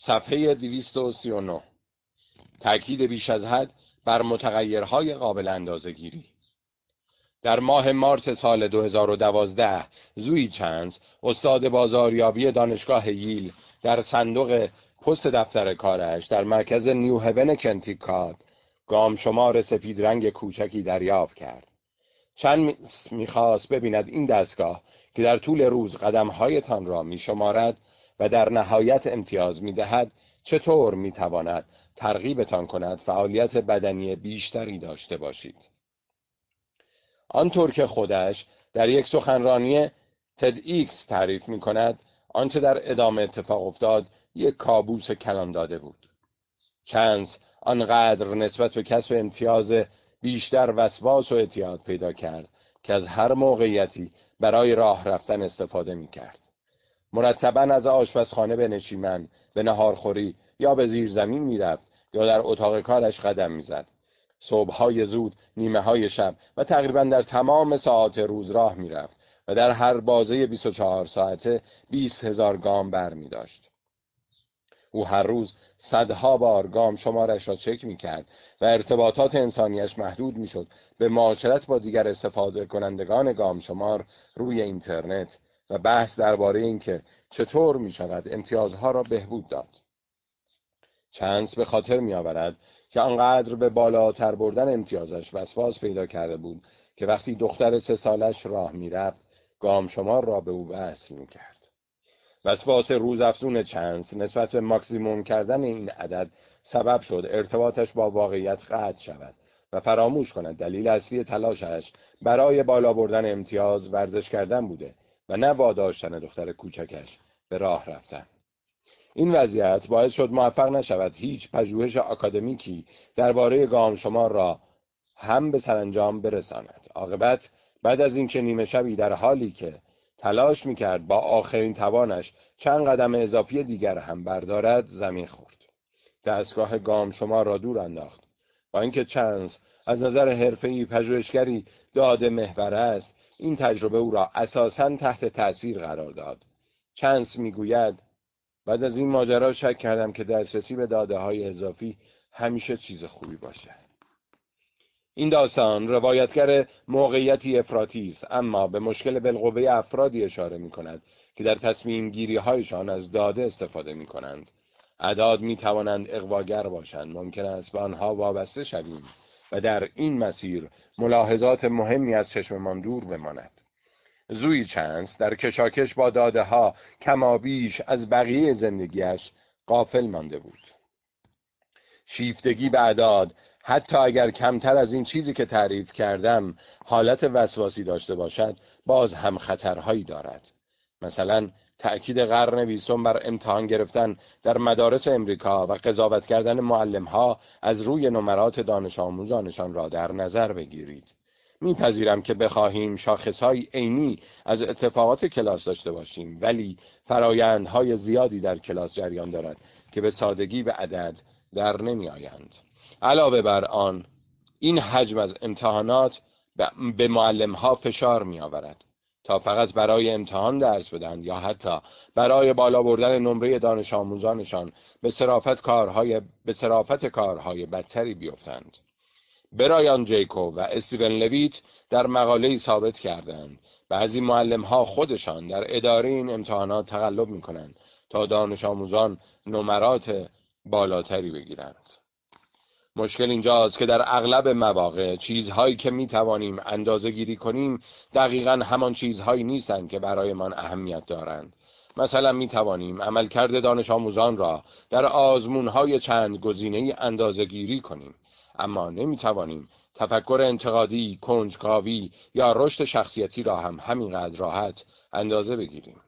صفحه 239 تأکید بیش از حد بر متغیرهای قابل اندازه گیری در ماه مارس سال 2012 زوی چنز استاد بازاریابی دانشگاه ییل در صندوق پست دفتر کارش در مرکز نیو هون کنتیکات گام شمار سفید رنگ کوچکی دریافت کرد. چند می‌خواست ببیند این دستگاه که در طول روز قدمهایتان را میشمارد و در نهایت امتیاز می‌دهد چطور می‌تواند ترغیبتان کند فعالیت بدنی بیشتری داشته باشید آنطور که خودش در یک سخنرانی TEDx تعریف می کند آنچه در ادامه اتفاق افتاد یک کابوس کلان داده بود چنس آنقدر نسبت به کسب امتیاز بیشتر وسواس و اعتیاد پیدا کرد که از هر موقعیتی برای راه رفتن استفاده می کرد. مرتبا از آشپزخانه به نشیمن به نهارخوری یا به زیر زمین می رفت یا در اتاق کارش قدم می‌زد. صبحهای زود، نیمه های شب و تقریبا در تمام ساعات روز راه می رفت و در هر بازه 24 ساعته 20 هزار گام بر می داشت. او هر روز صدها بار گام شمارش را چک می کرد و ارتباطات انسانیش محدود می شد به معاشرت با دیگر استفاده کنندگان گام شمار روی اینترنت و بحث درباره اینکه چطور می شود امتیازها را بهبود داد. چنس به خاطر می آورد که آنقدر به بالاتر بردن امتیازش وسواس پیدا کرده بود که وقتی دختر سه سالش راه می‌رفت گام شمار را به او وصل می کرد. وسواس روزافزون چنس نسبت به ماکسیموم کردن این عدد سبب شد ارتباطش با واقعیت قطع شود و فراموش کند دلیل اصلی تلاشش برای بالا بردن امتیاز ورزش کردن بوده و نه واداشتن دختر کوچکش به راه رفتن. این وضعیت باعث شد موفق نشود هیچ پژوهش آکادمیکی درباره گام شمار را هم به سرانجام برساند. عاقبت بعد از اینکه نیمه شبی در حالی که تلاش می‌کرد با آخرین توانش چند قدم اضافی دیگر هم بردارد زمین خورد. دستگاه گام شمار را دور انداخت. با اینکه چنس از نظر حرفه‌ای پژوهشگری داده محور است این تجربه او را اساسا تحت تأثیر قرار داد. چنس می‌گوید بعد از این ماجرا شک کردم که دسترسی به داده های اضافی همیشه چیز خوبی باشه. این داستان روایتگر موقعیتی افراطی است اما به مشکل بالقوه افرادی اشاره می کند که در تصمیم گیری هایشان از داده استفاده می کنند اعداد می توانند اقواگر باشند. ممکن است به آنها وابسته شویم. و در این مسیر ملاحظات مهمی از چشممان دور بماند. زوی چنس در کشاکش با داده ها کمابیش از بقیه زندگیش قافل مانده بود. شیفتگی بعداد حتی اگر کمتر از این چیزی که تعریف کردم حالت وسواسی داشته باشد باز هم خطرهایی دارد. مثلا تأکید قرن بیستم بر امتحان گرفتن در مدارس امریکا و قضاوت کردن معلم ها از روی نمرات دانش آموزانشان را در نظر بگیرید میپذیرم که بخواهیم شاخصهای عینی از اتفاقات کلاس داشته باشیم ولی فرایندهای زیادی در کلاس جریان دارد که به سادگی به عدد در نمی آیند. علاوه بر آن این حجم از امتحانات به معلم ها فشار می آورد تا فقط برای امتحان درس بدن یا حتی برای بالا بردن نمره دانش آموزانشان به صرافت کارهای به صرافت کارهای بدتری بیفتند. برایان جیکو و استیون لویت در مقاله ثابت کردند بعضی معلم ها خودشان در اداره این امتحانات تقلب می کنند تا دانش آموزان نمرات بالاتری بگیرند مشکل اینجاست که در اغلب مواقع چیزهایی که می توانیم اندازه گیری کنیم دقیقا همان چیزهایی نیستند که برایمان اهمیت دارند مثلا می توانیم عملکرد دانش آموزان را در آزمون های چند گزینه اندازه گیری کنیم اما نمی‌توانیم تفکر انتقادی، کنجکاوی یا رشد شخصیتی را هم همینقدر راحت اندازه بگیریم.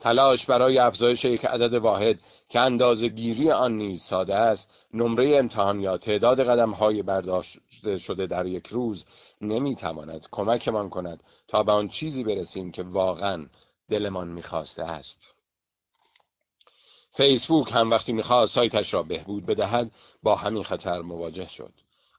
تلاش برای افزایش یک عدد واحد که اندازه گیری آن نیز ساده است نمره امتحان یا تعداد قدم های برداشته شده در یک روز نمی‌تواند کمکمان کند تا به آن چیزی برسیم که واقعا دلمان می‌خواسته است فیسبوک هم وقتی می‌خواست سایتش را بهبود بدهد با همین خطر مواجه شد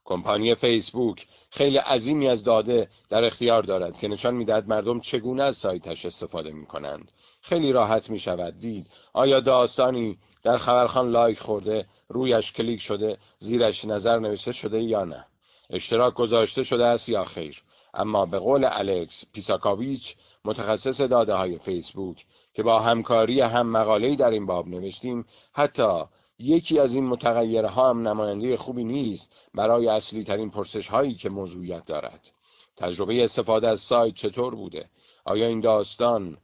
کمپانی فیسبوک خیلی عظیمی از داده در اختیار دارد که نشان می‌دهد مردم چگونه از سایتش استفاده می کنند. خیلی راحت می شود دید. آیا داستانی در خبرخوان لایک خورده رویش کلیک شده زیرش نظر نوشته شده یا نه؟ اشتراک گذاشته شده است یا خیر؟ اما به قول الکس پیساکاویچ متخصص داده های فیسبوک که با همکاری هم مقاله‌ای در این باب نوشتیم حتی یکی از این متغیرها هم نماینده خوبی نیست برای اصلی ترین پرسش هایی که موضوعیت دارد. تجربه استفاده از سایت چطور بوده؟ آیا این داستان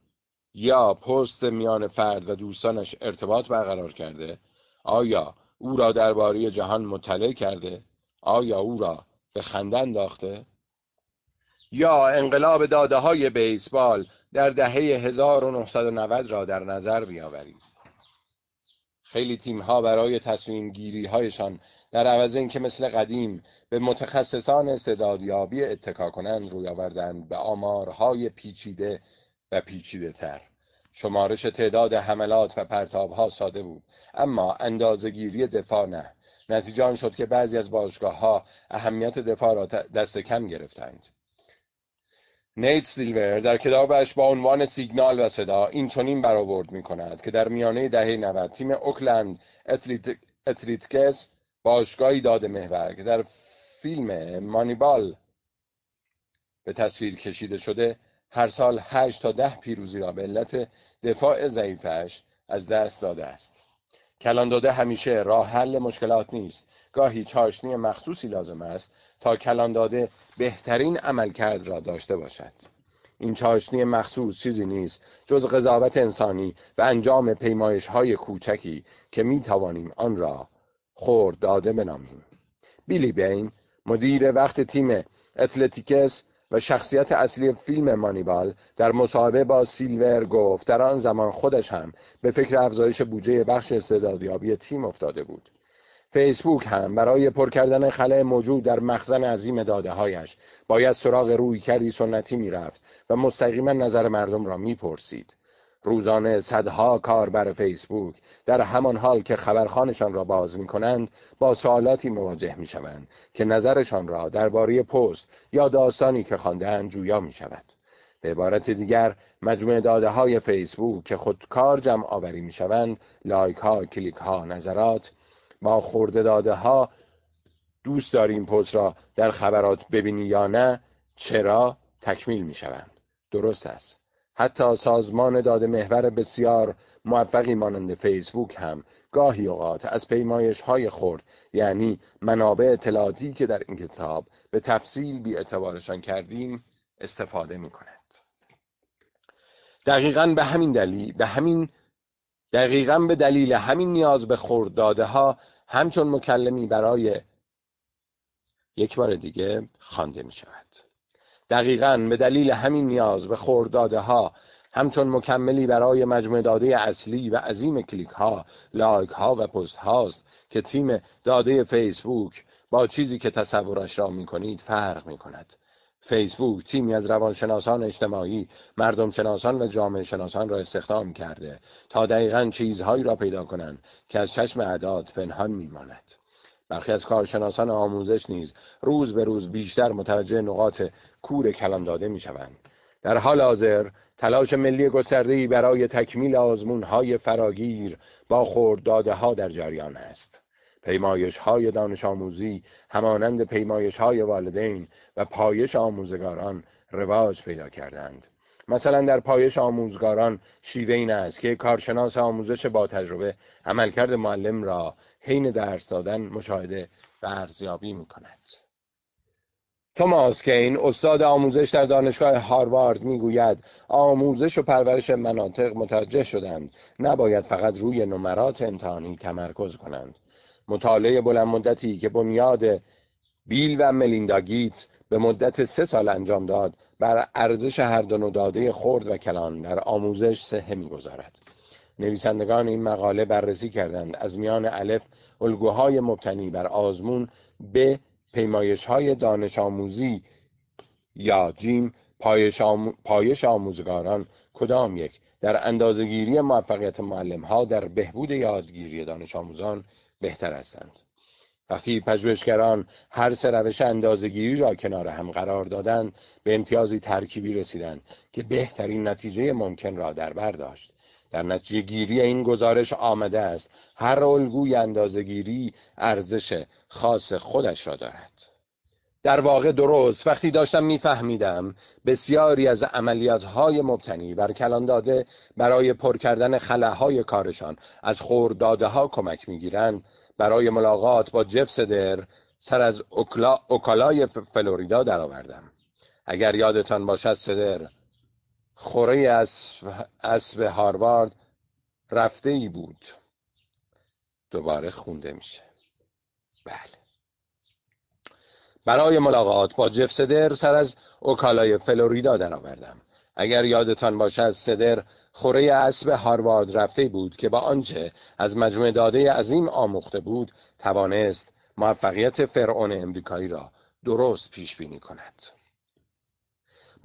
یا پست میان فرد و دوستانش ارتباط برقرار کرده؟ آیا او را درباره جهان مطلع کرده؟ آیا او را به خنده انداخته؟ یا انقلاب داده های بیسبال در دهه 1990 را در نظر بیاورید. خیلی تیم ها برای تصمیم گیری هایشان در عوض اینکه مثل قدیم به متخصصان استعدادیابی اتکا کنند روی آوردند به آمارهای پیچیده و پیچیده تر. شمارش تعداد حملات و پرتاب ها ساده بود اما اندازه گیری دفاع نه نتیجه آن شد که بعضی از باشگاه ها اهمیت دفاع را دست کم گرفتند نیت سیلور در کتابش با عنوان سیگنال و صدا این چنین برآورد می کند که در میانه دهه 90 تیم اوکلند اتلیتکس باشگاهی داده محور که در فیلم مانیبال به تصویر کشیده شده هر سال 8 تا ده پیروزی را به علت دفاع ضعیفش از دست داده است. کلان داده همیشه راه حل مشکلات نیست. گاهی چاشنی مخصوصی لازم است تا کلان داده بهترین عملکرد را داشته باشد. این چاشنی مخصوص چیزی نیست جز قضاوت انسانی و انجام پیمایش های کوچکی که می توانیم آن را خرده داده بنامیم. بیلی بین مدیر وقت تیم اتلتیکس و شخصیت اصلی فیلم مانیبال در مصاحبه با سیلور گفت در آن زمان خودش هم به فکر افزایش بودجه بخش استعدادیابی تیم افتاده بود. فیسبوک هم برای پر کردن خلأ موجود در مخزن عظیم داده هایش باید سراغ رویکردی سنتی می‌رفت و مستقیما نظر مردم را می‌پرسید. روزانه صدها کاربر فیسبوک در همان حال که خبرخانشان را باز می کنند با سوالاتی مواجه می شوند که نظرشان را درباره پست یا داستانی که خواندهاند جویا می شود. به عبارت دیگر مجموعه داده های فیسبوک که خودکار جمع آوری می شوند لایک ها، کلیک ها، نظرات با خورده داده ها دوست داریم پست را در خبرات ببینی یا نه چرا تکمیل می شوند. درست است. حتی سازمان داده محور بسیار موفقی مانند فیسبوک هم گاهی اوقات از پیمایش های خورد یعنی منابع اطلاعاتی که در این کتاب به تفصیل بی اعتبارشان کردیم استفاده می کند. دقیقا به همین دلیل به همین دقیقا به دلیل همین نیاز به خورد داده ها همچون مکلمی برای یک بار دیگه خوانده می شود. دقیقا به دلیل همین نیاز به خورداده ها همچون مکملی برای مجموعه داده اصلی و عظیم کلیک ها، لایک ها و پست هاست که تیم داده فیسبوک با چیزی که تصورش را می کنید فرق می کند. فیسبوک تیمی از روانشناسان اجتماعی، مردم شناسان و جامعه شناسان را استخدام کرده تا دقیقا چیزهایی را پیدا کنند که از چشم اعداد پنهان میماند. برخی از کارشناسان آموزش نیز روز به روز بیشتر متوجه نقاط کور کلام داده می شوند. در حال حاضر تلاش ملی گسترده‌ای برای تکمیل های فراگیر با خوردداده ها در جریان است. پیمایش های دانش آموزی همانند پیمایش های والدین و پایش آموزگاران رواج پیدا کردند. مثلا در پایش آموزگاران شیوه این است که کارشناس آموزش با تجربه عملکرد معلم را حین درس دادن مشاهده و ارزیابی می کند. توماس کین استاد آموزش در دانشگاه هاروارد می‌گوید آموزش و پرورش مناطق متوجه شدند. نباید فقط روی نمرات امتحانی تمرکز کنند. مطالعه بلند مدتی که بنیاد بیل و ملیندا گیتس به مدت سه سال انجام داد بر ارزش هر دو داده خرد و کلان در آموزش سهه می‌گذارد. نویسندگان این مقاله بررسی کردند. از میان الف الگوهای مبتنی بر آزمون به پیمایش های دانش آموزی یا جیم پایش, پایش آموزگاران کدام یک؟ در اندازهگیری موفقیت معلم ها در بهبود یادگیری دانش آموزان بهتر هستند. وقتی پژوهشگران هر سه روش اندازهگیری را کنار هم قرار دادند به امتیازی ترکیبی رسیدند که بهترین نتیجه ممکن را در بر داشت. در نتیجه گیری این گزارش آمده است. هر الگوی اندازهگیری ارزش خاص خودش را دارد. در واقع درست وقتی داشتم میفهمیدم بسیاری از عملیات های مبتنی بر کلان داده برای پر کردن خلاهای کارشان از خورداده ها کمک می‌گیرند. برای ملاقات با جف سدر سر از اوکلا، اوکالای فلوریدا درآوردم. اگر یادتان باشد سدر خوره اسب هاروارد رفته ای بود. دوباره خونده میشه. بله. برای ملاقات با جف سدر سر از اوکالای فلوریدا درآوردم. اگر یادتان باشد سدر خوره اسب هاروارد رفته بود که با آنچه از مجموعه داده عظیم آموخته بود توانست موفقیت فرعون امریکایی را درست پیش بینی کند.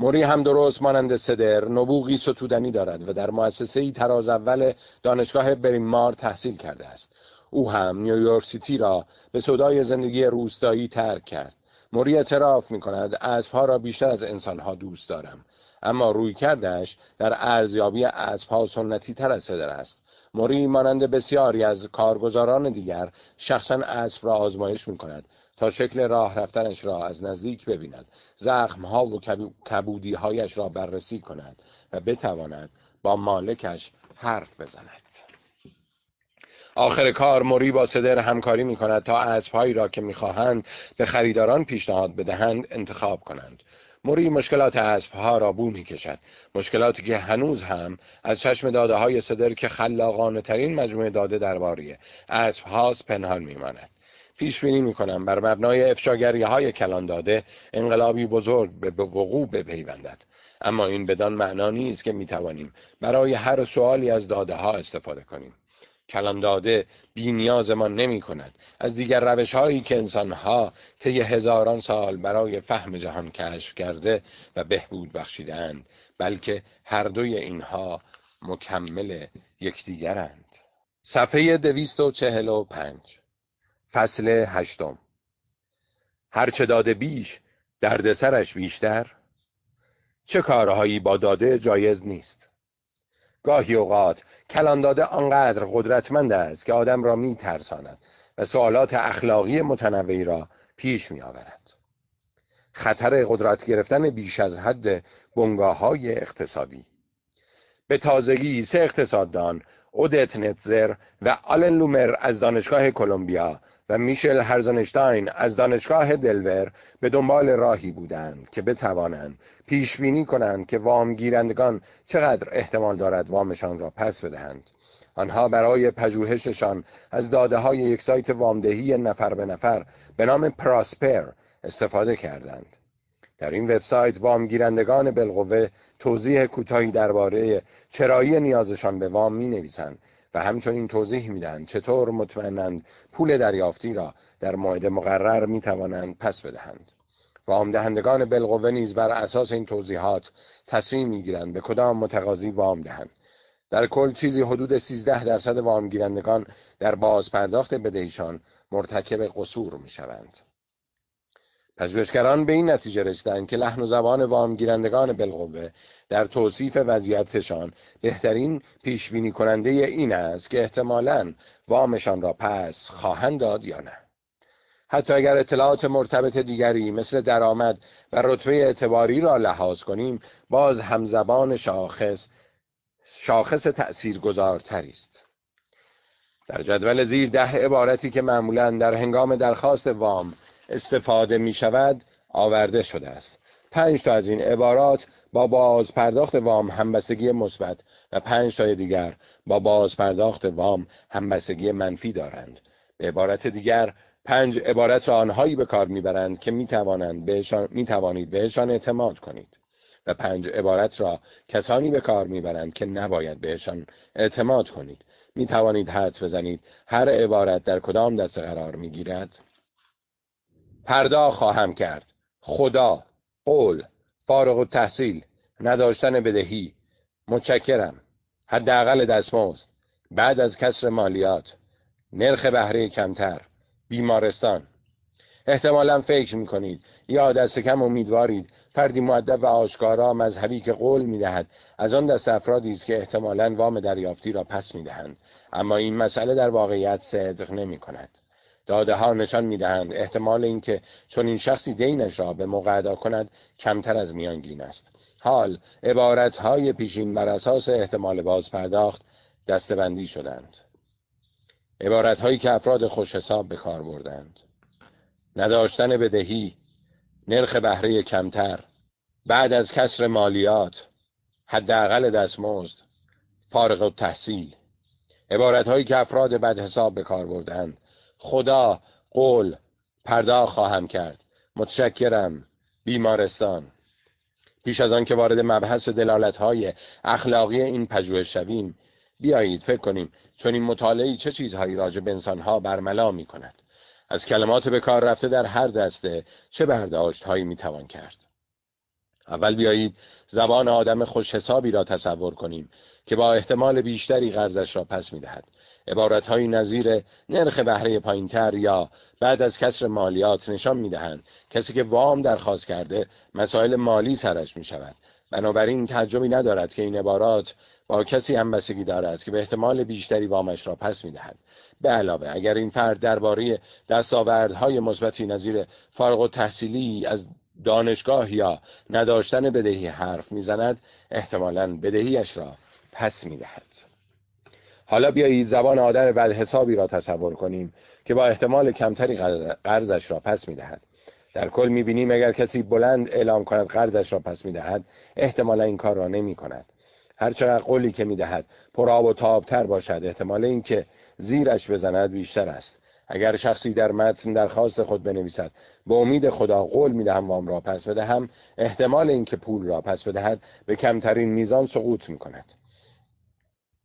موری هم درست مانند سدر نبوغی ستودنی دارد و در مؤسسه تراز اول دانشگاه بریمار تحصیل کرده است. او هم نیویورک سیتی را به صدای زندگی روستایی ترک کرد. موری اعتراف می کند اسبها را بیشتر از انسانها دوست دارم. اما روی کردش در ارزیابی اسبها سنتی تر از صدر است. موری مانند بسیاری از کارگزاران دیگر شخصا اسب را آزمایش می کند تا شکل راه رفتنش را از نزدیک ببیند. زخمها و کبودی هایش را بررسی کند و بتواند با مالکش حرف بزند. آخر کار موری با صدر همکاری می کند تا اسبهایی را که می‌خواهند به خریداران پیشنهاد بدهند انتخاب کنند. موری مشکلات اسبها را بو می کشد مشکلاتی که هنوز هم از چشم داده های صدر که خلاقانه ترین مجموعه داده درباره اسب هاست پنهان می ماند. پیش بینی می کنم بر مبنای افشاگری های کلان داده انقلابی بزرگ به وقوع بپیوندد اما این بدان معنا نیست که می توانیم برای هر سوالی از داده ها استفاده کنیم. کلان داده بی نیازمان نمی کند از دیگر روش هایی که انسان ها طی هزاران سال برای فهم جهان کشف کرده و بهبود بخشیدند بلکه هر دوی اینها مکمل یکدیگرند. صفحه دویست و چهل و پنج. فصل هشتم. هرچه داده بیش دردسرش بیشتر. چه کارهایی با داده جایز نیست. گاهی اوقات کلان داده آنقدر قدرتمند است که آدم را می ترساند و سوالات اخلاقی متنوعی را پیش می آورد. خطر قدرت گرفتن بیش از حد بنگاه های اقتصادی. به تازگی سه اقتصاددان اودت نتزر و آلن لومر از دانشگاه کلمبیا و میشل هرزنشتاین از دانشگاه دلور به دنبال راهی بودند که بتوانند پیش بینی کنند که وام گیرندگان چقدر احتمال دارد وامشان را پس بدهند. آنها برای پژوهششان از داده های یک سایت وامدهی نفر به نفر به نام پراسپر استفاده کردند. در این وبسایت وامگیرندگان بالقوه توضیح کوتاهی درباره چرایی نیازشان به وام می نویسند و همچنین توضیح می‌دهند چطور مطمئنند پول دریافتی را در موعد مقرر می توانند پس بدهند. وام دهندگان بالقوه نیز بر اساس این توضیحات تصمیم می‌گیرند به کدام متقاضی وام دهند. در کل چیزی حدود 13 درصد وامگیرندگان در باز پرداخت بدهیشان مرتکب قصور می شوند. پژوهشگران به این نتیجه رسیدند که لحن و زبان وامگیرندگان بالقوه در توصیف وضعیتشان بهترین پیش بینی کننده این است که احتمالاً وامشان را پس خواهند داد یا نه. حتی اگر اطلاعات مرتبط دیگری مثل درآمد و رتبه اعتباری را لحاظ کنیم باز همزبان شاخص شاخص تأثیرگذارتری است. در جدول زیر ده عبارتی که معمولا در هنگام درخواست وام استفاده می شود آورده شده است. پنج تا از این عبارات با باز پرداخت وام همبستگی مثبت و پنج تای دیگر با باز پرداخت وام همبستگی منفی دارند. به عبارت دیگر پنج عبارت را آنهایی به کار می‌برند که می توانند بهشان می توانید بهشان اعتماد کنید و پنج عبارت را کسانی به کار می‌برند که نباید بهشان اعتماد کنید. می توانید حدس بزنید هر عبارت در کدام دسته قرار می گیرد پرداخت خواهم کرد. خدا قول فارغ و تحصیل نداشتن بدهی. متشکرم. حداقل دستمزد. بعد از کسر مالیات. نرخ بهره کمتر. بیمارستان. احتمالا فکر می‌کنید. یا دست کم امیدوارید. فردی معدب و آشکارا مذهبی که قول می‌دهد. از آن دست افرادی است که احتمالا وام دریافتی را پس می‌دهند. اما این مسئله در واقعیت صدق نمی کند داده ها نشان می‌دهند. احتمال اینکه چون این شخصی دینش را به موقع ادا کند کمتر از میانگین است. حال عبارت های پیشین بر اساس احتمال باز پرداخت دستبندی شدند. عبارت هایی که افراد خوش حساب به کار بردند. نداشتن بدهی نرخ بهره کمتر بعد از کسر مالیات حداقل دستمزد فارغ التحصیل. عبارت هایی که افراد بد حساب به کار بردند خدا قول پرداخت خواهم کرد. متشکرم بیمارستان. پیش از آن که وارد مبحث دلالت های اخلاقی این پژوهش شویم بیایید فکر کنیم چون این مطالعه چه چیزهایی راجع به انسانها برملا می کند از کلمات به کار رفته در هر دسته چه برداشت هایی می توان کرد؟ اول بیایید زبان آدم خوش حسابی را تصور کنیم که با احتمال بیشتری قرضش را پس می دهد عبارت های نظیر نرخ بهره پایینتر یا بعد از کسر مالیات نشان می دهند کسی که وام درخواست کرده مسائل مالی سرش می شود بنابراین تعجبی ندارد که این عبارات با کسی همبستگی دارد که به احتمال بیشتری وامش را پس می‌دهد. به علاوه اگر این فرد درباره دستاوردهای مثبتی نظیر فارغ و تحصیلی از دانشگاه یا نداشتن بدهی حرف می‌زند احتمالا بدهیش را پس می‌دهد. حالا بیایید زبان آدم بد حسابی را تصور کنیم که با احتمال کمتری قرضش را پس می‌دهد. در کل می‌بینیم اگر کسی بلند اعلام کند قرضش را پس می‌دهد احتمالا این کار را نمی کند هرچقدر قولی که می‌دهد پرآب و تابتر باشد احتمال اینکه زیرش بزند بیشتر است. اگر شخصی در متن درخواست خود بنویسد به امید خدا قول می‌دهم وام را پس بدهم احتمال اینکه پول را پس بدهد به کمترین میزان سقوط می‌کند.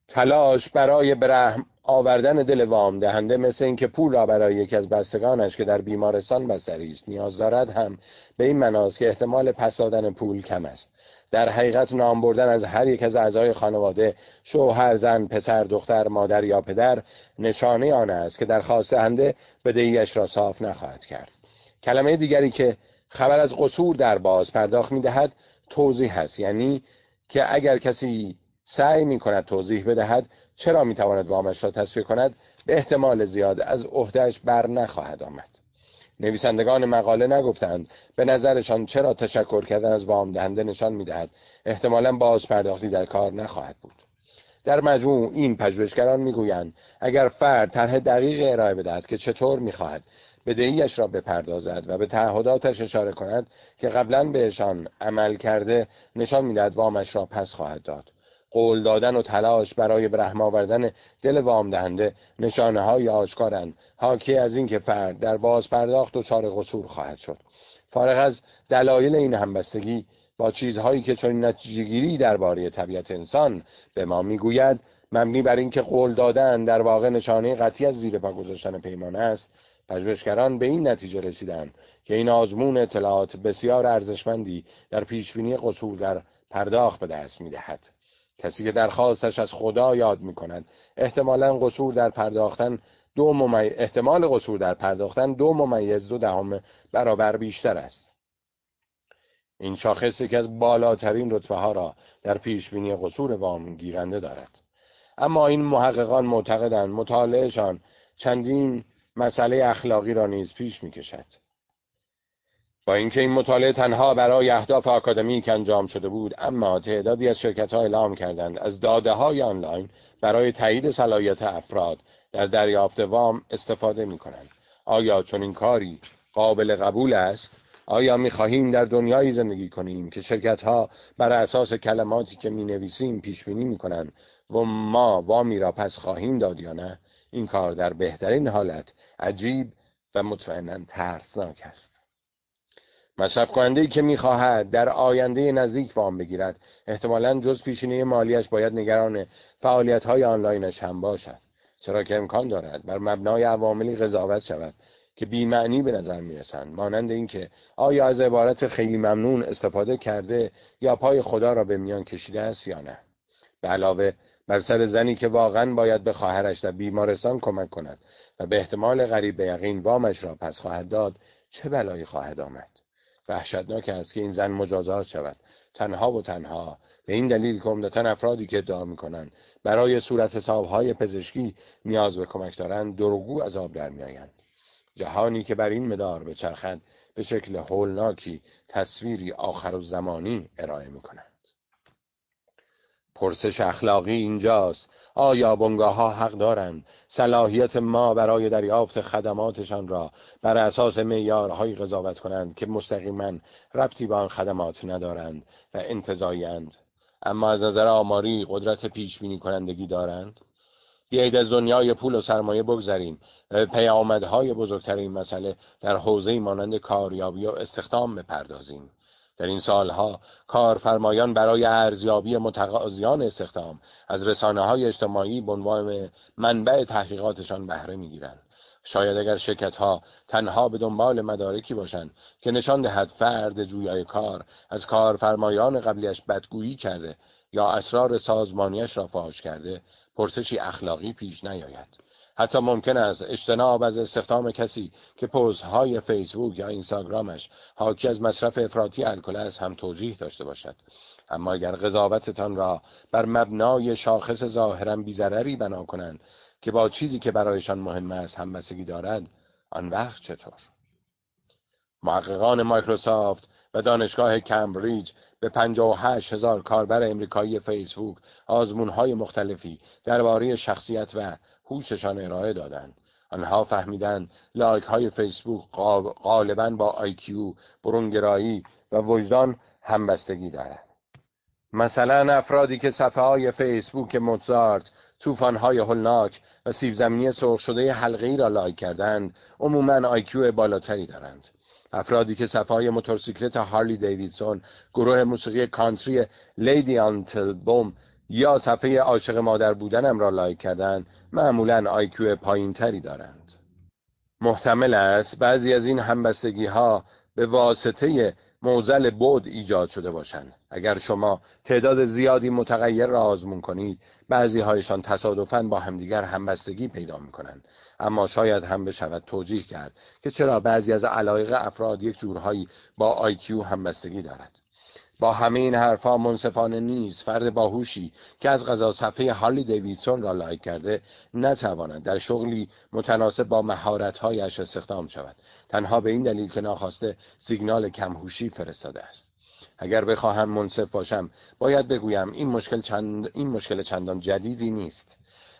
تلاش برای برحم آوردن دل وام دهنده مثل اینکه پول را برای یکی از بستگانش که در بیمارستان بستری است نیاز دارد هم به این مناس که احتمال پس دادن پول کم است. در حقیقت نام بردن از هر یک از اعضای خانواده شوهر زن پسر دختر مادر یا پدر نشانه آن است که درخواست دهنده بدهیش را صاف نخواهد کرد. کلمه دیگری که خبر از قصور در باز پرداخت می‌دهد توضیح است. یعنی که اگر کسی سعی می کند توضیح بدهد چرا می تواند وامش را تصفیه کند به احتمال زیاد از عهدهش بر نخواهد آمد. نویسندگان مقاله نگفتند به نظرشان چرا تشکر کردن از وام دهنده نشان می دهد احتمالا باز پرداختی در کار نخواهد بود. در مجموع این پژوهشگران می‌گویند اگر فرد طرح دقیق ارائه بدهد که چطور می‌خواهد بدهیش را بپردازد و به تعهداتش اشاره کند که قبلا بهشان عمل کرده نشان می‌دهد وامش را پس خواهد داد. قول دادن و تلاش برای برحم آوردن دل وام دهنده نشانه های آشکارند. حاکی از اینکه فرد در باز پرداخت و چار قصور خواهد شد. فارغ از دلایل این همبستگی با چیزهایی که چون نتیجهگیری درباره طبیعت انسان به ما می‌گوید مبنی بر اینکه قول دادن در واقع نشانه قطعی از زیر پا گذاشتن پیمانه است پژوهشگران به این نتیجه رسیدند که این آزمون اطلاعات بسیار ارزشمندی در پیشبینی قصور در پرداخت به دست می‌دهد. کسی که درخواستش از خدا یاد می کند احتمالا قصور در پرداختن دو ممی... احتمال قصور در پرداختن دو ممیز دو دهم برابر بیشتر است. این شاخص که از بالاترین رتبه ها را در پیش بینی قصور وام گیرنده دارد. اما این محققان معتقدند مطالعهشان چندین مسئله اخلاقی را نیز پیش می کشد با اینکه این مطالعه تنها برای اهداف آکادمیک انجام شده بود اما تعدادی از شرکت ها اعلام کردند از داده های آنلاین برای تایید صلاحیت افراد در دریافت وام استفاده می کنند آیا این کاری قابل قبول است؟ آیا می خواهیم در دنیایی زندگی کنیم که شرکت ها بر اساس کلماتی که می نویسیم پیش بینی می کنند و ما وامی را پس خواهیم داد یا نه؟ این کار در بهترین حالت عجیب و مطمئنا ترسناک است. مصرف کننده ای که می‌خواهد در آینده نزدیک وام بگیرد. احتمالا جز پیشینه مالیش باید نگران فعالیت های آنلاینش هم باشد. چرا که امکان دارد بر مبنای عواملی قضاوت شود که بیمعنی به نظر می‌رسند. مانند اینکه آیا از عبارت خیلی ممنون استفاده کرده یا پای خدا را به میان کشیده است یا نه. به علاوه بر سر زنی که واقعا باید به خواهرش در بیمارستان کمک کند و به احتمال غریب به یقین وامش را پس خواهد داد چه بلایی خواهد آمد؟ وحشتناک است که این زن مجازات شود. تنها و تنها. به این دلیل که عمدتا افرادی که ادعا می‌کنند. برای صورت حسابهای پزشکی نیاز به کمک دارند دروغگو از آب در میآیند. جهانی که بر این مدار به چرخند به شکل هولناکی تصویری آخر و زمانی ارائه می پرسش اخلاقی اینجاست. آیا بنگاه ها حق دارند؟ صلاحیت ما برای دریافت خدماتشان را بر اساس معیارهایی قضاوت کنند که مستقیما ربطی به آن خدمات ندارند و انتظایند. اما از نظر آماری قدرت پیش بینی کنندگی دارند؟ بیایید از دنیای پول و سرمایه بگذریم. پیامدهای بزرگتر این مسئله در حوزه مانند کاریابی و استخدام بپردازیم. در این سالها کارفرمایان برای ارزیابی متقاضیان استخدام از رسانه های اجتماعی به عنوان منبع تحقیقاتشان بهره می‌گیرند. شاید اگر شرکت ها تنها به دنبال مدارکی باشند که نشان دهد فرد جویای کار از کارفرمایان قبلیش بدگویی کرده یا اسرار سازمانیش را فاش کرده پرسشی اخلاقی پیش نیاید. حتی ممکن است اجتناب از استخدام کسی که های فیسبوک یا اینستاگرامش حاکی از مصرف افراطی الکل است هم توجیه داشته باشد. اما اگر قضاوتتان را بر مبنای شاخص ظاهرا بیزرری بنا کنند که با چیزی که برایشان مهم است همبستگی دارد آن وقت چطور؟ محققان مایکروسافت و دانشگاه کمبریج به 58 هزار کاربر امریکایی فیسبوک های مختلفی درباره شخصیت و هوششان ارائه دادند. آنها فهمیدند لایک های فیسبوک غالبا با آیکیو، برونگرایی و وجدان همبستگی دارند. مثلا افرادی که صفحه های فیسبوک موتزارت، توفان های هولناک و سیب زمینی سرخ شده حلقه ای را لایک کردند، عموما آیکیو بالاتری دارند. افرادی که صفحه موتورسیکلت هارلی دیویدسون گروه موسیقی کانتری لیدی آنتبلوم یا صفحه عاشق مادر بودنم را لایک کردن معمولا آیکیو پایین تری دارند. محتمل است بعضی از این همبستگی ها به واسطه معضل بعد ایجاد شده باشند. اگر شما تعداد زیادی متغیر را آزمون کنید بعضی هایشان تصادفاً با همدیگر همبستگی پیدا می کنند اما شاید هم بشود توجیه کرد که چرا بعضی از علایق افراد یک جورهایی با آیکیو همبستگی دارد. با همه این حرفها منصفانه نیست فرد باهوشی که از غذا صفحه هارلی دیویدسون را لایک کرده نتواند در شغلی متناسب با مهارتهایش استخدام شود. تنها به این دلیل که ناخواسته سیگنال کمهوشی فرستاده است. اگر بخواهم منصف باشم باید بگویم این مشکل, چند... این مشکل چندان جدیدی نیست.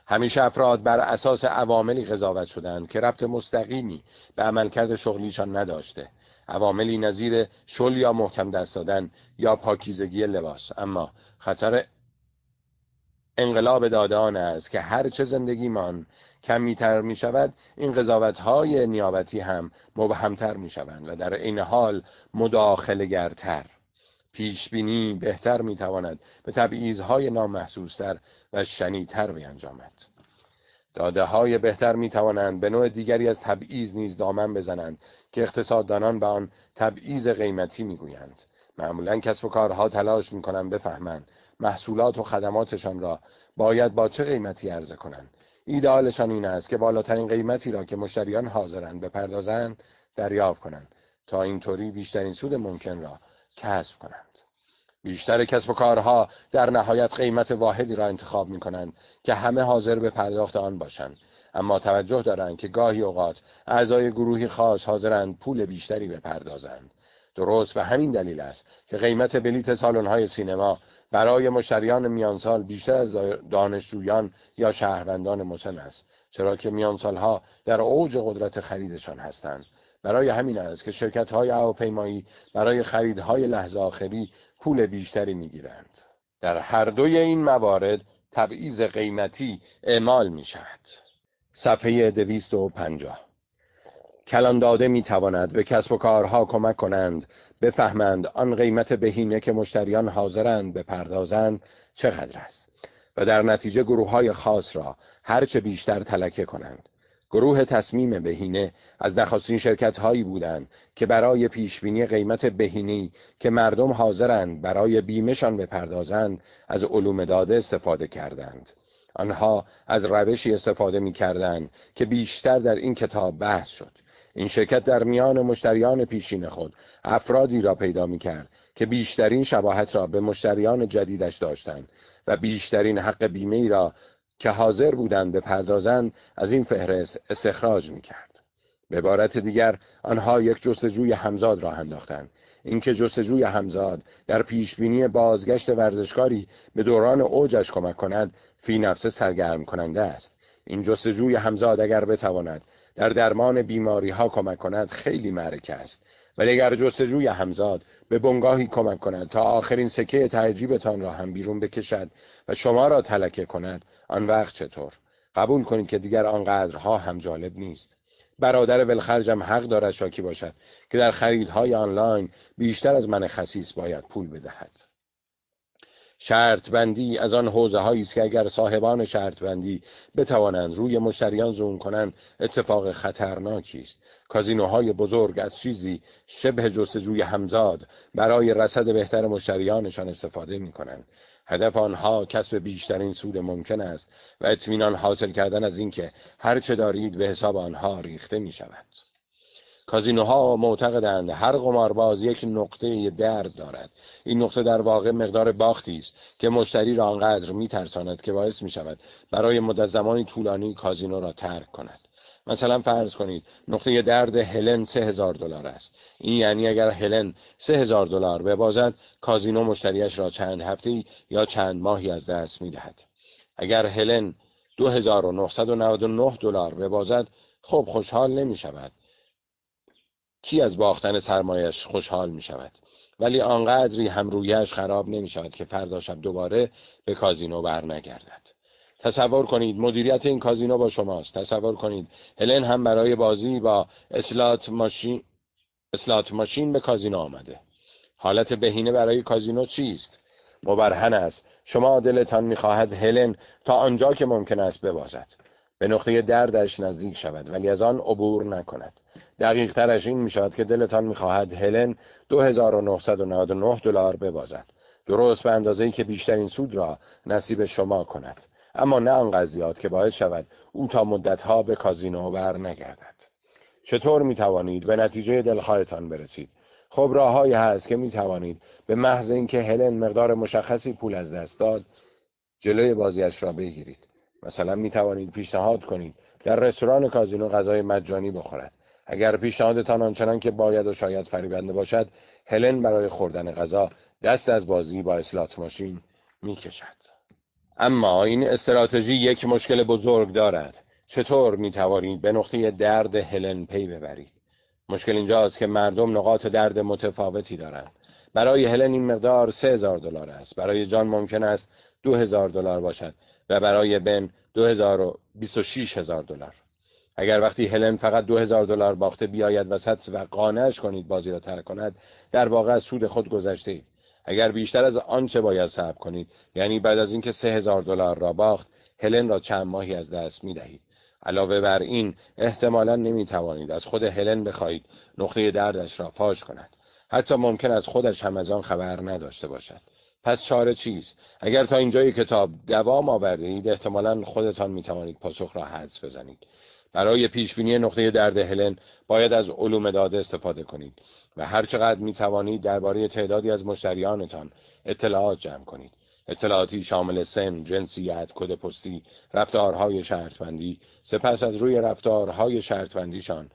همیشه افراد بر اساس عواملی قضاوت شدند که ربط مستقیمی به عملکرد شغلیشان نداشته. عواملی نظیر شل یا محکم دست دادن یا پاکیزگی لباس. اما خطر انقلاب داده آن است که هر چه زندگیمان کمیتر می شود این قضاوت های نیابتی هم مبهمتر می شوند و در این حال مداخلگرتر پیش بینی بهتر می تواند به تبعیضهای نامحسوستر و شنیتر بیانجامد. داده های بهتر می توانند به نوع دیگری از تبعیض نیز دامن بزنند که اقتصاددانان به آن تبعیض قیمتی می‌گویند. معمولا کسب و کارها تلاش می کنند بفهمند محصولات و خدماتشان را باید با چه قیمتی عرضه کنند. ایدئالشان این است که بالاترین قیمتی را که مشتریان حاضرند بپردازند دریافت کنند تا اینطوری بیشترین سود ممکن را کسب کنند. بیشتر کسب و کارها در نهایت قیمت واحدی را انتخاب می کنند که همه حاضر به پرداخت آن باشند. اما توجه دارند که گاهی اوقات اعضای گروهی خاص حاضرند پول بیشتری بپردازند. درست و همین دلیل است که قیمت بلیت سالن‌های سینما برای مشتریان میانسال بیشتر از دانشجویان یا شهروندان مسن است چرا که میانسالها در اوج قدرت خریدشان هستند. برای همین است که شرکت های هواپیمایی برای خریدهای لحظه آخری پول بیشتری می‌گیرند. در هر دوی این موارد تبعیض قیمتی اعمال می شود صفحه دویست و پنجاه. کلان داده می تواند به کسب و کارها کمک کنند بفهمند آن قیمت بهینه که مشتریان حاضرند بپردازند چقدر است و در نتیجه گروه های خاص را هرچه بیشتر تلکه کنند. گروه تصمیم بهینه از نخستین شرکت هایی بودند که برای پیشبینی قیمت بهینی که مردم حاضرند برای بیمهشان بپردازند از علوم داده استفاده کردند. آنها از روشی استفاده می کردند که بیشتر در این کتاب بحث شد. این شرکت در میان مشتریان پیشین خود افرادی را پیدا می کرد که بیشترین شباهت را به مشتریان جدیدش داشتند و بیشترین حق بیمه را که حاضر بودند به پردازند از این فهرست استخراج می کرد. به عبارت دیگر آنها یک جستجوی همزاد را انداختند. اینکه جستجوی همزاد در پیشبینی بازگشت ورزشکاری به دوران اوجش کمک کند فی نفس سرگرم کننده است. این جستجوی همزاد اگر بتواند در درمان بیماری ها کمک کند خیلی معرکه است. ولی اگر جستجوی همزاد به بنگاهی کمک کند تا آخرین سکه تعجیبتان را هم بیرون بکشد و شما را تلکه کند آن وقت چطور؟ قبول کنید که دیگر آنقدرها هم جالب نیست. برادر ولخرجم حق دارد شاکی باشد که در خریدهای آنلاین بیشتر از من خسیس باید پول بدهد. شرط بندی از آن حوزه هایی است که اگر صاحبان شرط بندی بتوانند روی مشتریان زوم کنند اتفاق خطرناکی است کازینوهای بزرگ از چیزی شبه جستجوی همزاد برای رصد بهتر مشتریانشان استفاده می کنند هدف آنها کسب بیشترین سود ممکن است و اطمینان حاصل کردن از اینکه هر چه دارید به حساب آنها ریخته می شود. کازینوها معتقدند هر قمارباز یک نقطه درد دارد. این نقطه در واقع مقدار باختی است که مشتری را آنقدر میترساند که باعث می شود برای مدت زمانی طولانی کازینو را ترک کند. مثلا فرض کنید نقطه درد هلن سه هزار دلار است. این یعنی اگر هلن سه هزار دلار ببازد کازینو مشتریش را چند هفته یا چند ماهی از دست می دهد. اگر هلن 2999 دلار ببازد خب خوشحال نمی شود کی از باختن سرمایش خوشحال می شود ولی آنقدری هم رویش خراب نمی شود که فردا شب دوباره به کازینو بر نگردد تصور کنید مدیریت این کازینو با شماست. تصور کنید هلن هم برای بازی با اسلات ماشین اسلات ماشین به کازینو آمده. حالت بهینه برای کازینو چیست؟ مبرهن است. شما دلتان می‌خواهد هلن تا آنجا که ممکن است ببازد. به نقطه دردش نزدیک شود ولی از آن عبور نکند. دقیق ترش این می شود که دلتان می خواهد هلن 2999 دلار ببازد. درست به اندازه که بیشترین سود را نصیب شما کند. اما نه آنقدر زیاد که باعث شود او تا مدتها به کازینو بر نگردد. چطور می توانید به نتیجه دلخواهتان برسید؟ خب راههایی هست که می توانید به محض اینکه هلن مقدار مشخصی پول از دست داد جلوی بازیش را بگیرید. مثلا می توانید پیشنهاد کنید در رستوران کازینو غذای مجانی بخورد. اگر پیشنهادتان آنچنان که باید و شاید فریبنده باشد هلن برای خوردن غذا دست از بازی با اسلات ماشین می کشد. اما این استراتژی یک مشکل بزرگ دارد. چطور می توانید به نقطه درد هلن پی ببرید؟ مشکل اینجاست که مردم نقاط درد متفاوتی دارند. برای هلن این مقدار 3000 دلار است. برای جان ممکن است 2000 دلار باشد. و برای بن 2026 هزار دلار. اگر وقتی هلن فقط 2000 دلار باخته بیاید وسط و قانعش کنید بازی را ترک کند در واقع از سود خود گذشته اید. اگر بیشتر از آنچه باید صبر کنید؟ یعنی بعد از اینکه 3000 دلار را باخت هلن را چند ماهی از دست می دهید علاوه بر این احتمالا نمی توانید از خود هلن بخواهید نقطه دردش را فاش کند. حتی ممکن است خودش هم از آن خبر نداشته باشد. پس چاره چیست؟ اگر تا اینجای کتاب دوام آورده اید احتمالا خودتان می توانید پاسخ را حدس بزنید. برای پیشبینی نقطه درد هلن باید از علوم داده استفاده کنید و هر چقدر می توانید درباره تعدادی از مشتریانتان اطلاعات جمع کنید. اطلاعاتی شامل سن، جنسیت، کد پستی، رفتارهای شرطبندی، سپس از روی رفتارهای شرطبندیشان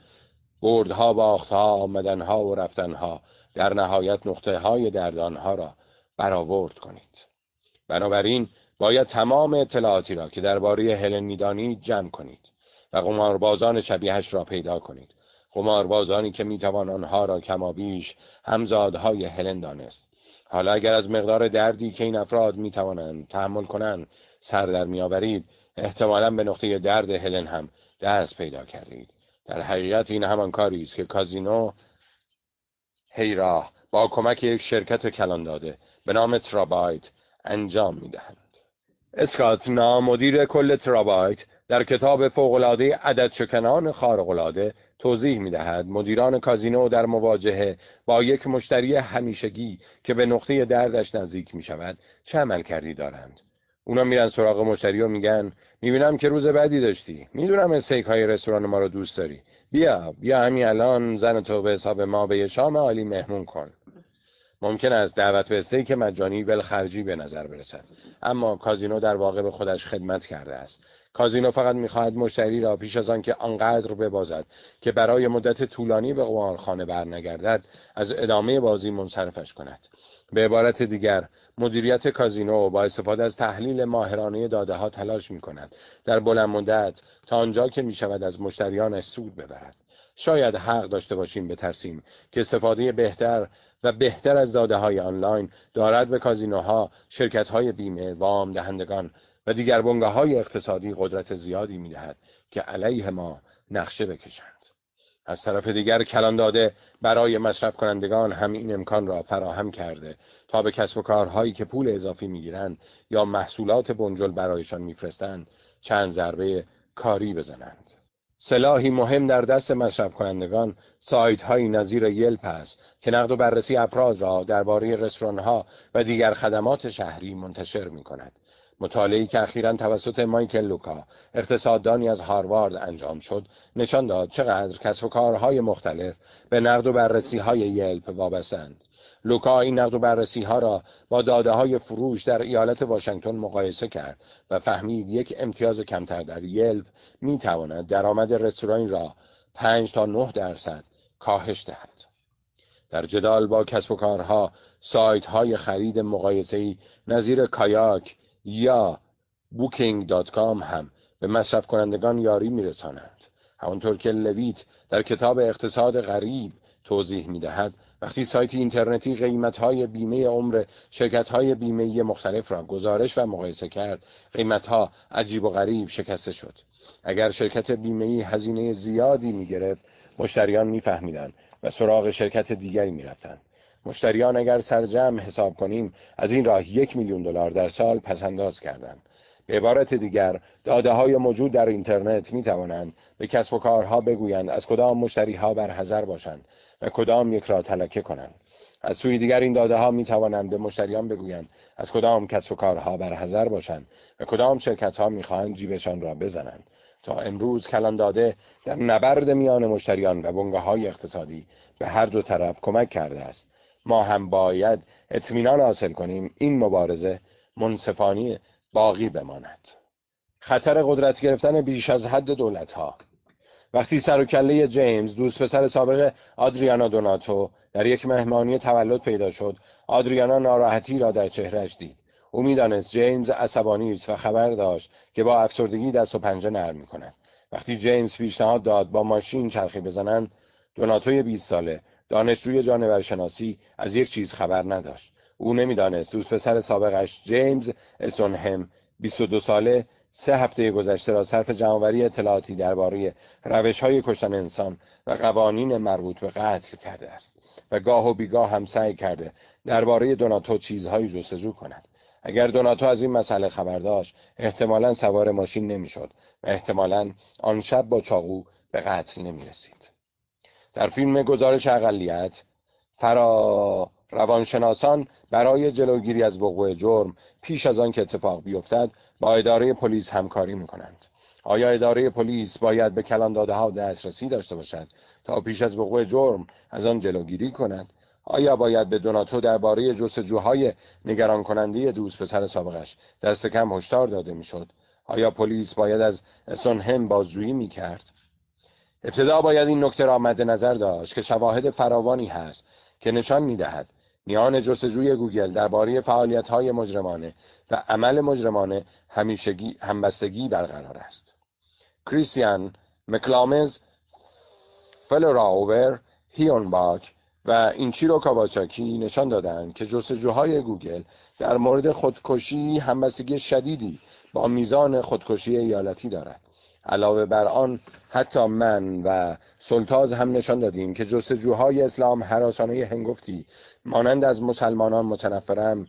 بردها، باختها، آمدنها و رفتنها در نهایت نقطه های دردانها را برآورد کنید. بنابراین باید تمام اطلاعاتی را که درباره هلن می‌دانید جمع کنید و قماربازان شبیهش را پیدا کنید. قماربازانی که می‌توان آنها را کمابیش همزادهای هلن دانست. حالا اگر از مقدار دردی که این افراد می‌توانند تحمل کنند سر در میآورید احتمالا به نقطه درد هلن هم دست پیدا کردید در حقیقت این همان کاری است که کازینو هیراه با کمک یک شرکت کلان داده. به نام ترابایت انجام می‌دهند. اسکات مدیر کل ترابایت در کتاب فوقالعاده عدد شکنان خارقالعاده توضیح می‌دهد. مدیران کازینو در مواجهه با یک مشتری همیشگی که به نقطه دردش نزدیک می شود چه عمل کردی دارند؟ اونا میرن سراغ مشتری و میگن می‌بینم که روز بعدی داشتی. می‌دونم استیک های رستوران ما رو دوست داری. بیا بیا همین الان زن تو به حساب ما به یه شام عالی مهمون کن. ممکن است دعوت به استیک مجانی ولخرجی به نظر برسد. اما کازینو در واقع به خودش خدمت کرده است. کازینو فقط می‌خواهد مشتری را پیش از آن که آنقدر ببازد که برای مدت طولانی به قمارخانه برنگردد از ادامه بازی منصرفش کند. به عبارت دیگر مدیریت کازینو با استفاده از تحلیل ماهرانه داده ها تلاش می کند در بلند مدت تا آنجا که می شود از مشتریانش سود ببرد. شاید حق داشته باشیم بترسیم که استفاده بهتر و بهتر از داده های آنلاین دارد به کازینوها، شرکت های بیمه، وام دهندگان و دیگر بنگاه های اقتصادی قدرت زیادی می دهد که علیه ما نقشه بکشند. از طرف دیگر کلان داده برای مصرف کنندگان هم این امکان را فراهم کرده تا به کسب و کارهایی که پول اضافی می‌گیرند یا محصولات بنجل برایشان میفرستند چند ضربه کاری بزنند. سلاحی مهم در دست مصرف کنندگان سایت هایی نظیر یلپ است که نقد و بررسی افراد را درباره رستوران ها و دیگر خدمات شهری منتشر می کند. مطالعه‌ای که اخیرا توسط مایکل لوکا اقتصاددانی از هاروارد انجام شد نشان داد چقدر کسب و کارهای مختلف به نقد و بررسی های یلپ وابستند لوکا این نقد و بررسی ها را با داده های فروش در ایالت واشنگتن مقایسه کرد و فهمید یک امتیاز کمتر در یلپ می تواند درآمد رستوران را 5 تا 9 درصد کاهش دهد. در جدال با کسب و کارها سایت های خرید مقایسه‌ای نظیر کایاک یا بوکینگ.com هم به مصرف کنندگان یاری میرسانند همانطور که لویت در کتاب اقتصاد غریب توضیح می دهد وقتی سایت اینترنتی قیمت های بیمه عمر شرکت های بیمه مختلف را گزارش و مقایسه کرد قیمت ها عجیب و غریب شکسته شد. اگر شرکت بیمه هزینه زیادی می گرفت مشتریان میفهمیدند و سراغ شرکت دیگری می رفتند مشتریان اگر سرجم حساب کنیم از این راه یک میلیون دلار در سال پسنداز کردند. به عبارت دیگر داده های موجود در اینترنت می توانند به کسب و کارها بگویند از کدام مشتری ها بر باشند و کدام یک را تلکه کنند. از سوی دیگر این داده ها می توانند به مشتریان بگویند از کدام کسب و کارها بر باشند و کدام شرکت ها می خواهند جیبشان را بزنند. تا امروز کلان داده در نبرد میان مشتریان و بنگاه های اقتصادی به هر دو طرف کمک کرده است. ما هم باید اطمینان حاصل کنیم. این مبارزه منصفانی باقی بماند. خطر قدرت گرفتن بیش از حد دولت ها وقتی سر و کله جیمز دوست پسر سابق آدریانا دوناتو در یک مهمانی تولد پیدا شد آدریانا ناراحتی را در چهرش دید. او می‌دانست جیمز عصبانی است و خبر داشت که با افسردگی دست و پنجه نرم می کند وقتی جیمز پیشنهاد داد با ماشین چرخی بزنند دوناتوی 20 ساله دانشجوی جانورشناسی از یک چیز خبر نداشت. او نمی‌دانست. دوست پسر سابقش جیمز استونهم 22 ساله سه هفته گذشته را صرف جمعآوری اطلاعاتی درباره روش های کشتن انسان و قوانین مربوط به قتل کرده است و گاه و بیگاه هم سعی کرده درباره دوناتو چیزهایی جستجو کند. اگر دوناتو از این مسئله خبر داشت احتمالا سوار ماشین نمی‌شد و احتمالا آن شب با چاقو به قتل نمی رسید. در فیلم گزارش اقلیت فرا روانشناسان برای جلوگیری از وقوع جرم پیش از آن که اتفاق بیفتد با اداره پلیس همکاری می کنند. آیا اداره پلیس باید به کلان داده ها دسترسی داشته باشد تا پیش از وقوع جرم از آن جلوگیری کند؟ آیا باید به دوناتو درباره جستجوهای نگران کننده دوست پسر سابقش دست کم هشدار داده می‌شد؟ آیا پلیس باید از اسونهم بازجویی می کرد؟ ابتدا باید این نکته را مد نظر داشت که شواهد فراوانی هست که نشان می‌دهد میان جستجوی گوگل درباره های مجرمانه و عمل مجرمانه همیشگی همبستگی برقرار است. کریستیان مکلامز فلراوور هیونباک و اینچیرو کاواچاکی نشان دادند که جستجوهای گوگل در مورد خودکشی همبستگی شدیدی با میزان خودکشی ایالتی دارد. علاوه بر آن حتی من و سولتاس هم نشان دادیم که جستجوهای اسلام هراسانه هفتگی مانند از مسلمانان متنفرم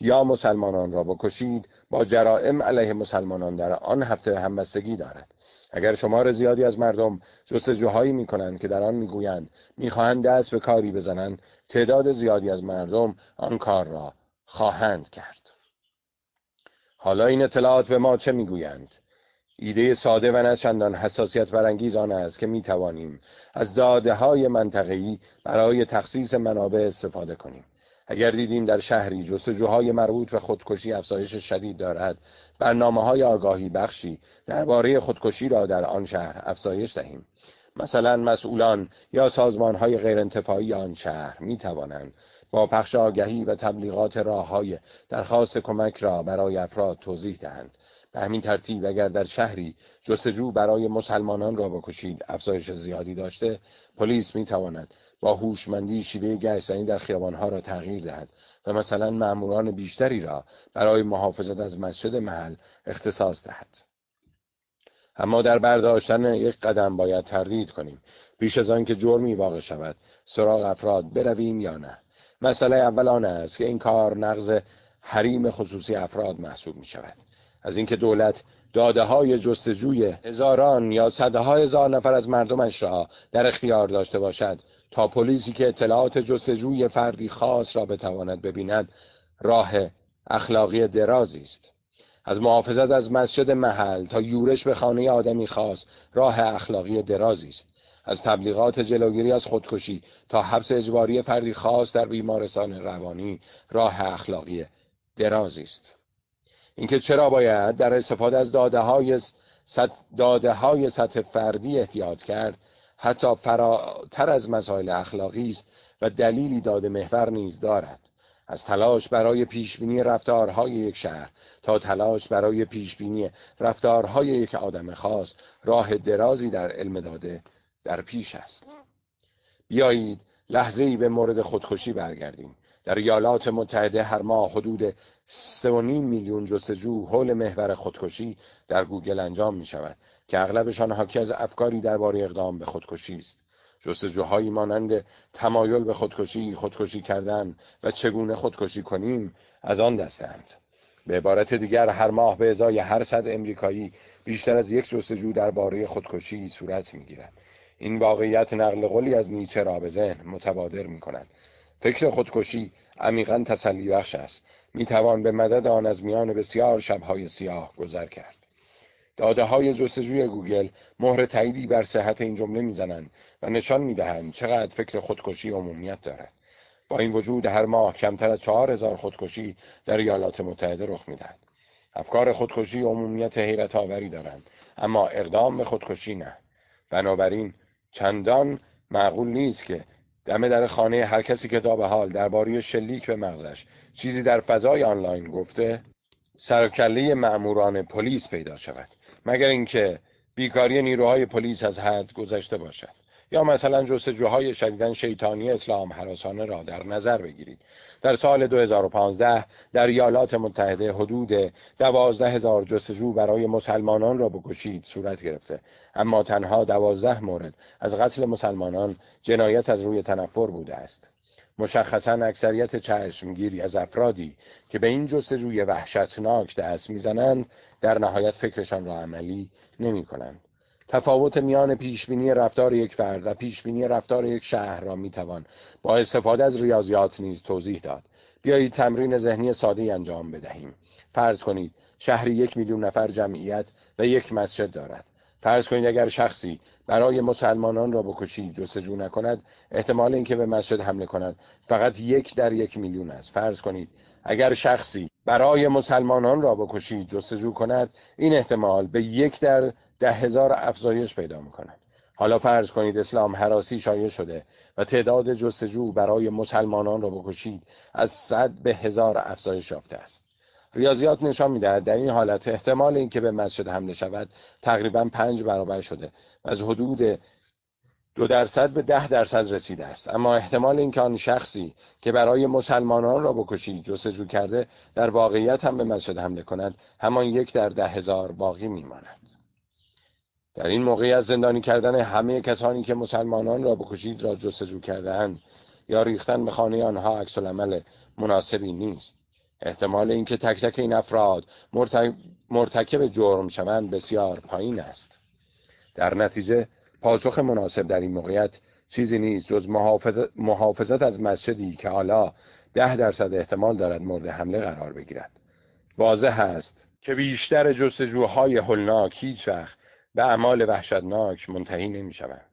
یا مسلمانان را بکشید با جرائم علیه مسلمانان در آن هفته همبستگی دارد. اگر شمار زیادی از مردم جستجوهایی می کنند که در آن می‌گویند می‌خواهند دست به کاری بزنند تعداد زیادی از مردم آن کار را خواهند کرد. حالا این اطلاعات به ما چه می‌گویند؟ ایده ساده و نه چندان حساسیت برانگیز آن است که می توانیم از داده های منطقه‌ای برای تخصیص منابع استفاده کنیم. اگر دیدیم در شهری جستجوهای مربوط به خودکشی افزایش شدید دارد برنامه های آگاهی بخشی درباره خودکشی را در آن شهر افزایش دهیم. مثلا مسئولان یا سازمان های غیرانتفاعی آن شهر می توانند با پخش آگهی و تبلیغات راه های درخواست کمک را برای افراد توضیح دهند. به همین ترتیب اگر در شهری جستجو برای مسلمانان را بکشید افزایش زیادی داشته پلیس می تواند با هوشمندی شیوه گشتنی در خیابانها را تغییر دهد و مثلا مأموران بیشتری را برای محافظت از مسجد محل اختصاص دهد. اما در برداشتن یک قدم باید تردید کنیم. پیش از آنکه جرمی واقع شود سراغ افراد برویم یا نه؟ مسئله اول آن است که این کار نقض حریم خصوصی افراد محسوب می شود از اینکه دولت داده های جستجوی هزاران یا صدها هزار نفر از مردمش را در اختیار داشته باشد تا پلیسی که اطلاعات جستجوی فردی خاص را بتواند ببیند راه اخلاقی درازی است. از محافظت از مسجد محل تا یورش به خانه آدمی خاص راه اخلاقی درازی است. از تبلیغات جلوگیری از خودکشی تا حبس اجباری فردی خاص در بیمارستان روانی راه اخلاقی درازی است. اینکه چرا باید در استفاده از داده های سطح, داده های سطح فردی احتیاط کرد؟ حتی فراتر از مسائل اخلاقی است و دلیلی داده محور نیز دارد. از تلاش برای پیشبینی رفتارهای یک شهر تا تلاش برای پیشبینی رفتارهای یک آدم خاص راه درازی در علم داده در پیش است. بیایید لحظه ای به مورد خودکشی برگردیم. در ایالات متحده هر ماه حدود 3.5 میلیون جستجو حول محور خودکشی در گوگل انجام می شود که اغلبشان حاکی از افکاری درباره اقدام به خودکشی است. جستجوهایی مانند تمایل به خودکشی خودکشی کردن و چگونه خودکشی کنیم از آن دستند به عبارت دیگر هر ماه به ازای هر صد امریکایی بیشتر از یک جستجو درباره خودکشی صورت می‌گیرد. این واقعیت نقل قولی از نیچه را به ذهن متبادر می کند فکر خودکشی عمیقا تسلی بخش است. می توان به مدد آن از میان بسیار شبهای سیاه گذر کرد. داده های جستجوی گوگل مهر تاییدی بر صحت این جمله می‌زنند و نشان می‌دهند چقدر فکر خودکشی عمومیت دارد. با این وجود هر ماه کمتر از چهار هزار خودکشی در ایالات متحده رخ می‌دهد. افکار خودکشی عمومیت حیرت آوری دارند اما اقدام به خودکشی نه. بنابراین چندان معقول نیست که دم در خانه هر کسی که تا به حال درباره شلیک به مغزش چیزی در فضای آنلاین گفته سرکله مأموران پلیس پیدا شود مگر اینکه بیکاری نیروهای پلیس از حد گذشته باشد. یا مثلا جستجوهای شدیدن شیطانی اسلام حراسانه را در نظر بگیرید. در سال 2015 در ایالات متحده حدود دوازده هزار جستجو برای مسلمانان را بکشید صورت گرفته. اما تنها دوازده مورد از قتل مسلمانان جنایت از روی تنفر بوده است. مشخصا اکثریت چشمگیری از افرادی که به این جستجوی وحشتناک دست می‌زنند در نهایت فکرشان را عملی نمی کنند. تفاوت میان پیشبینی رفتار یک فرد و پیشبینی رفتار یک شهر را می‌توان با استفاده از ریاضیات نیز توضیح داد. بیایید تمرین ذهنی ساده انجام بدهیم. فرض کنید شهری یک میلیون نفر جمعیت و یک مسجد دارد. فرض کنید اگر شخصی برای مسلمانان را بکشید جستجو نکند احتمال اینکه به مسجد حمله کند فقط یک در یک میلیون است. فرض کنید اگر شخصی برای مسلمانان را بکشید جستجو کند این احتمال به یک در ده هزار افزایش پیدا می کند حالا فرض کنید اسلام حراسی شایع شده و تعداد جستجو برای مسلمانان را بکشید از صد به هزار افزایش یافته است. ریاضیات نشان می‌دهد. در این حالت احتمال اینکه به مسجد حمله شود تقریبا پنج برابر شده از حدود دو درصد به ده درصد رسیده است. اما احتمال اینکه آن شخصی که برای مسلمانان را بکشید جستجو کرده در واقعیت هم به مسجد حمله کند همان یک در ده هزار باقی میماند. در این موقعیت زندانی کردن همه کسانی که مسلمانان را بکشید را جستجو کردهاند یا ریختن به خانه آنها عکس مناسبی نیست. احتمال اینکه تک تک این افراد مرتکب جرم شوند بسیار پایین است در نتیجه پاسخ مناسب در این موقعیت چیزی نیست جز محافظت از مسجدی که حالا ده درصد احتمال دارد مورد حمله قرار بگیرد واضح است که بیشتر جستجوهای هلناک هیچ وقت به اعمال وحشتناک منتهی نمی شوند.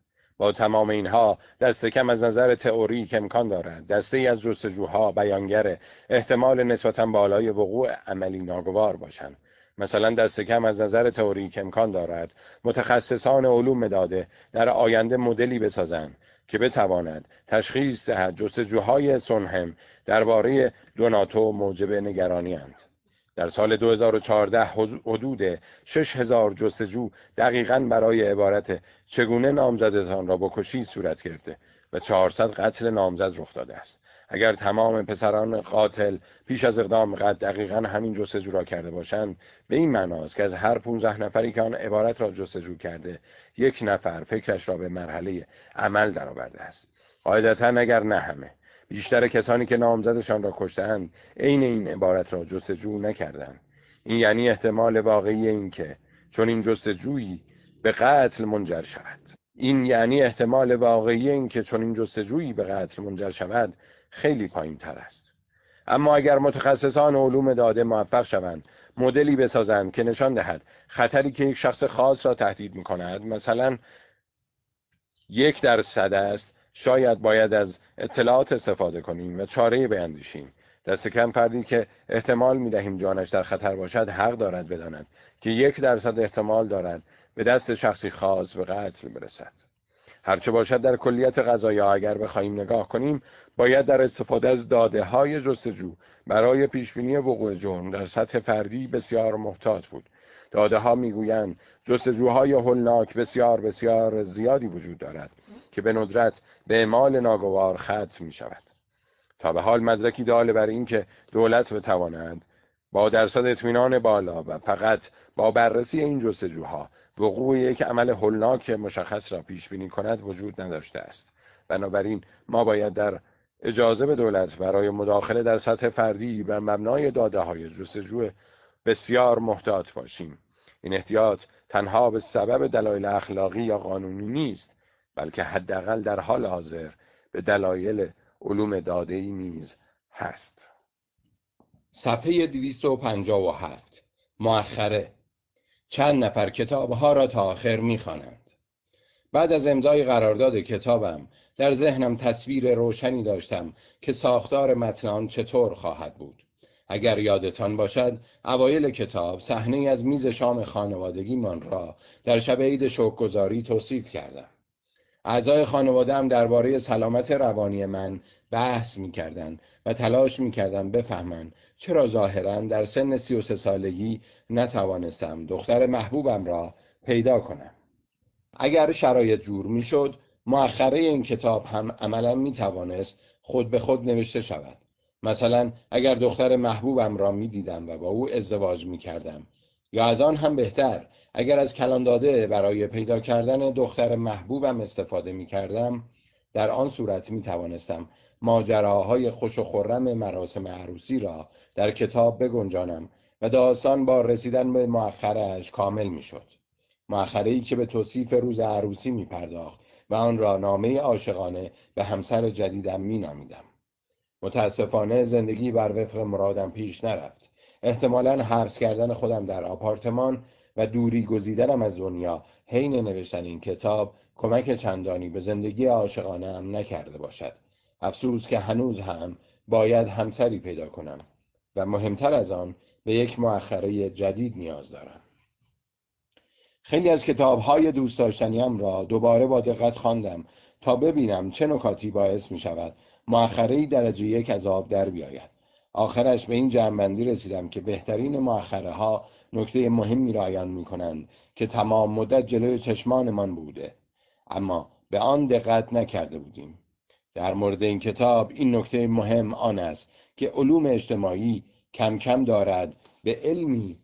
تمام اینها دست کم از نظر تئوریک امکان دارد دسته ای از جستجوها بیانگر احتمال نسبتا بالای وقوع عملی ناگوار باشند مثلا دست کم از نظر تئوریک امکان دارد متخصصان علوم داده در آینده مدلی بسازند که بتواند تشخیص دهد جستجوهای سونهم درباره دوناتو موجب نگرانی اند. در سال 2014 حدود 6000 جستجو دقیقا برای عبارت چگونه نامزدتان را بکشی صورت گرفته و 400 قتل نامزد رخ داده است. اگر تمام پسران قاتل پیش از اقدام قد دقیقا همین جستجو را کرده باشند به این معناست که از هر 15 نفری که آن عبارت را جستجو کرده یک نفر فکرش را به مرحله عمل درآورده است. قاعدتا اگر نه همه بیشتر کسانی که نامزدشان را کشتهاند عین این عبارت را جستجو نکردند. این یعنی احتمال واقعی این که چون این جستجویی به قتل منجر شود. این یعنی احتمال واقعی این که چون این جستجویی به قتل منجر شود خیلی پایین تر است. اما اگر متخصصان علوم داده موفق شوند مدلی بسازند که نشان دهد خطری که یک شخص خاص را تهدید می کند مثلا یک درصد است شاید باید از اطلاعات استفاده کنیم و چاره بیندیشیم دست کم فردی که احتمال می دهیم جانش در خطر باشد حق دارد بداند که یک درصد احتمال دارد به دست شخصی خاص به قتل برسد. هرچه باشد در کلیت قضایا اگر بخواهیم نگاه کنیم باید در استفاده از داده های جستجو برای پیشبینی وقوع جرم در سطح فردی بسیار محتاط بود. داده ها می‌گویند جستجوهای هولناک بسیار بسیار زیادی وجود دارد که به ندرت به اعمال ناگوار ختم می شود تا به حال مدرکی داله بر اینکه دولت بتواند با درصد اطمینان بالا و فقط با بررسی این جستجوها وقوع یک عمل هولناک مشخص را پیش بینی کند وجود نداشته است. بنابراین ما باید در اجازه به دولت برای مداخله در سطح فردی بر مبنای داده های جستجو بسیار محتاط باشیم. این احتیاط تنها به سبب دلایل اخلاقی یا قانونی نیست بلکه حداقل در حال حاضر به دلایل علوم داده ای نیز هست. صفحه 257 مؤخره. چند نفر کتابها را تا آخر می‌خوانند. بعد از امضای قرارداد کتابم در ذهنم تصویر روشنی داشتم که ساختار متن چطور خواهد بود. اگر یادتان باشد اوایل کتاب صحنه از میز شام خانوادگیمان را در شب عید شوکگذاری توصیف کردم. اعضای خانوادم درباره سلامت روانی من بحث می‌کردند و تلاش می‌کردند بفهمند چرا ظاهرا در سن سی و سه سالگی نتوانستم دختر محبوبم را پیدا کنم. اگر شرایط جور می‌شد مؤخره این کتاب هم عملا می‌توانست خود به خود نوشته شود. مثلا اگر دختر محبوبم را می‌دیدم و با او ازدواج می‌کردم یا از آن هم بهتر اگر از کلان داده برای پیدا کردن دختر محبوبم استفاده می کردم در آن صورت می توانستم ماجراهای خوش و خرم مراسم عروسی را در کتاب بگنجانم و داستان با رسیدن به مؤخرش کامل می شد. ای که به توصیف روز عروسی می پرداخت و آن را نامه عاشقانه به همسر جدیدم می نامیدم. متاسفانه زندگی بر وفق مرادم پیش نرفت. احتمالا حبس کردن خودم در آپارتمان و دوری گزیدنم از دنیا. حین نوشتن این کتاب کمک چندانی به زندگی عاشقانه هم نکرده باشد. افسوس که هنوز هم باید همسری پیدا کنم و مهمتر از آن به یک مؤخره جدید نیاز دارم. خیلی از کتاب های دوست داشتنیم را دوباره با دقت خواندم تا ببینم چه نکاتی باعث می شود مؤخره درجه یک از آب در بیاید. آخرش به این جمعبندی رسیدم که بهترین مؤخره ها نکته مهمی را عیان می کنند که تمام مدت جلوی چشمانمان بوده. اما به آن دقت نکرده بودیم. در مورد این کتاب این نکته مهم آن است که علوم اجتماعی کم کم دارد به علمی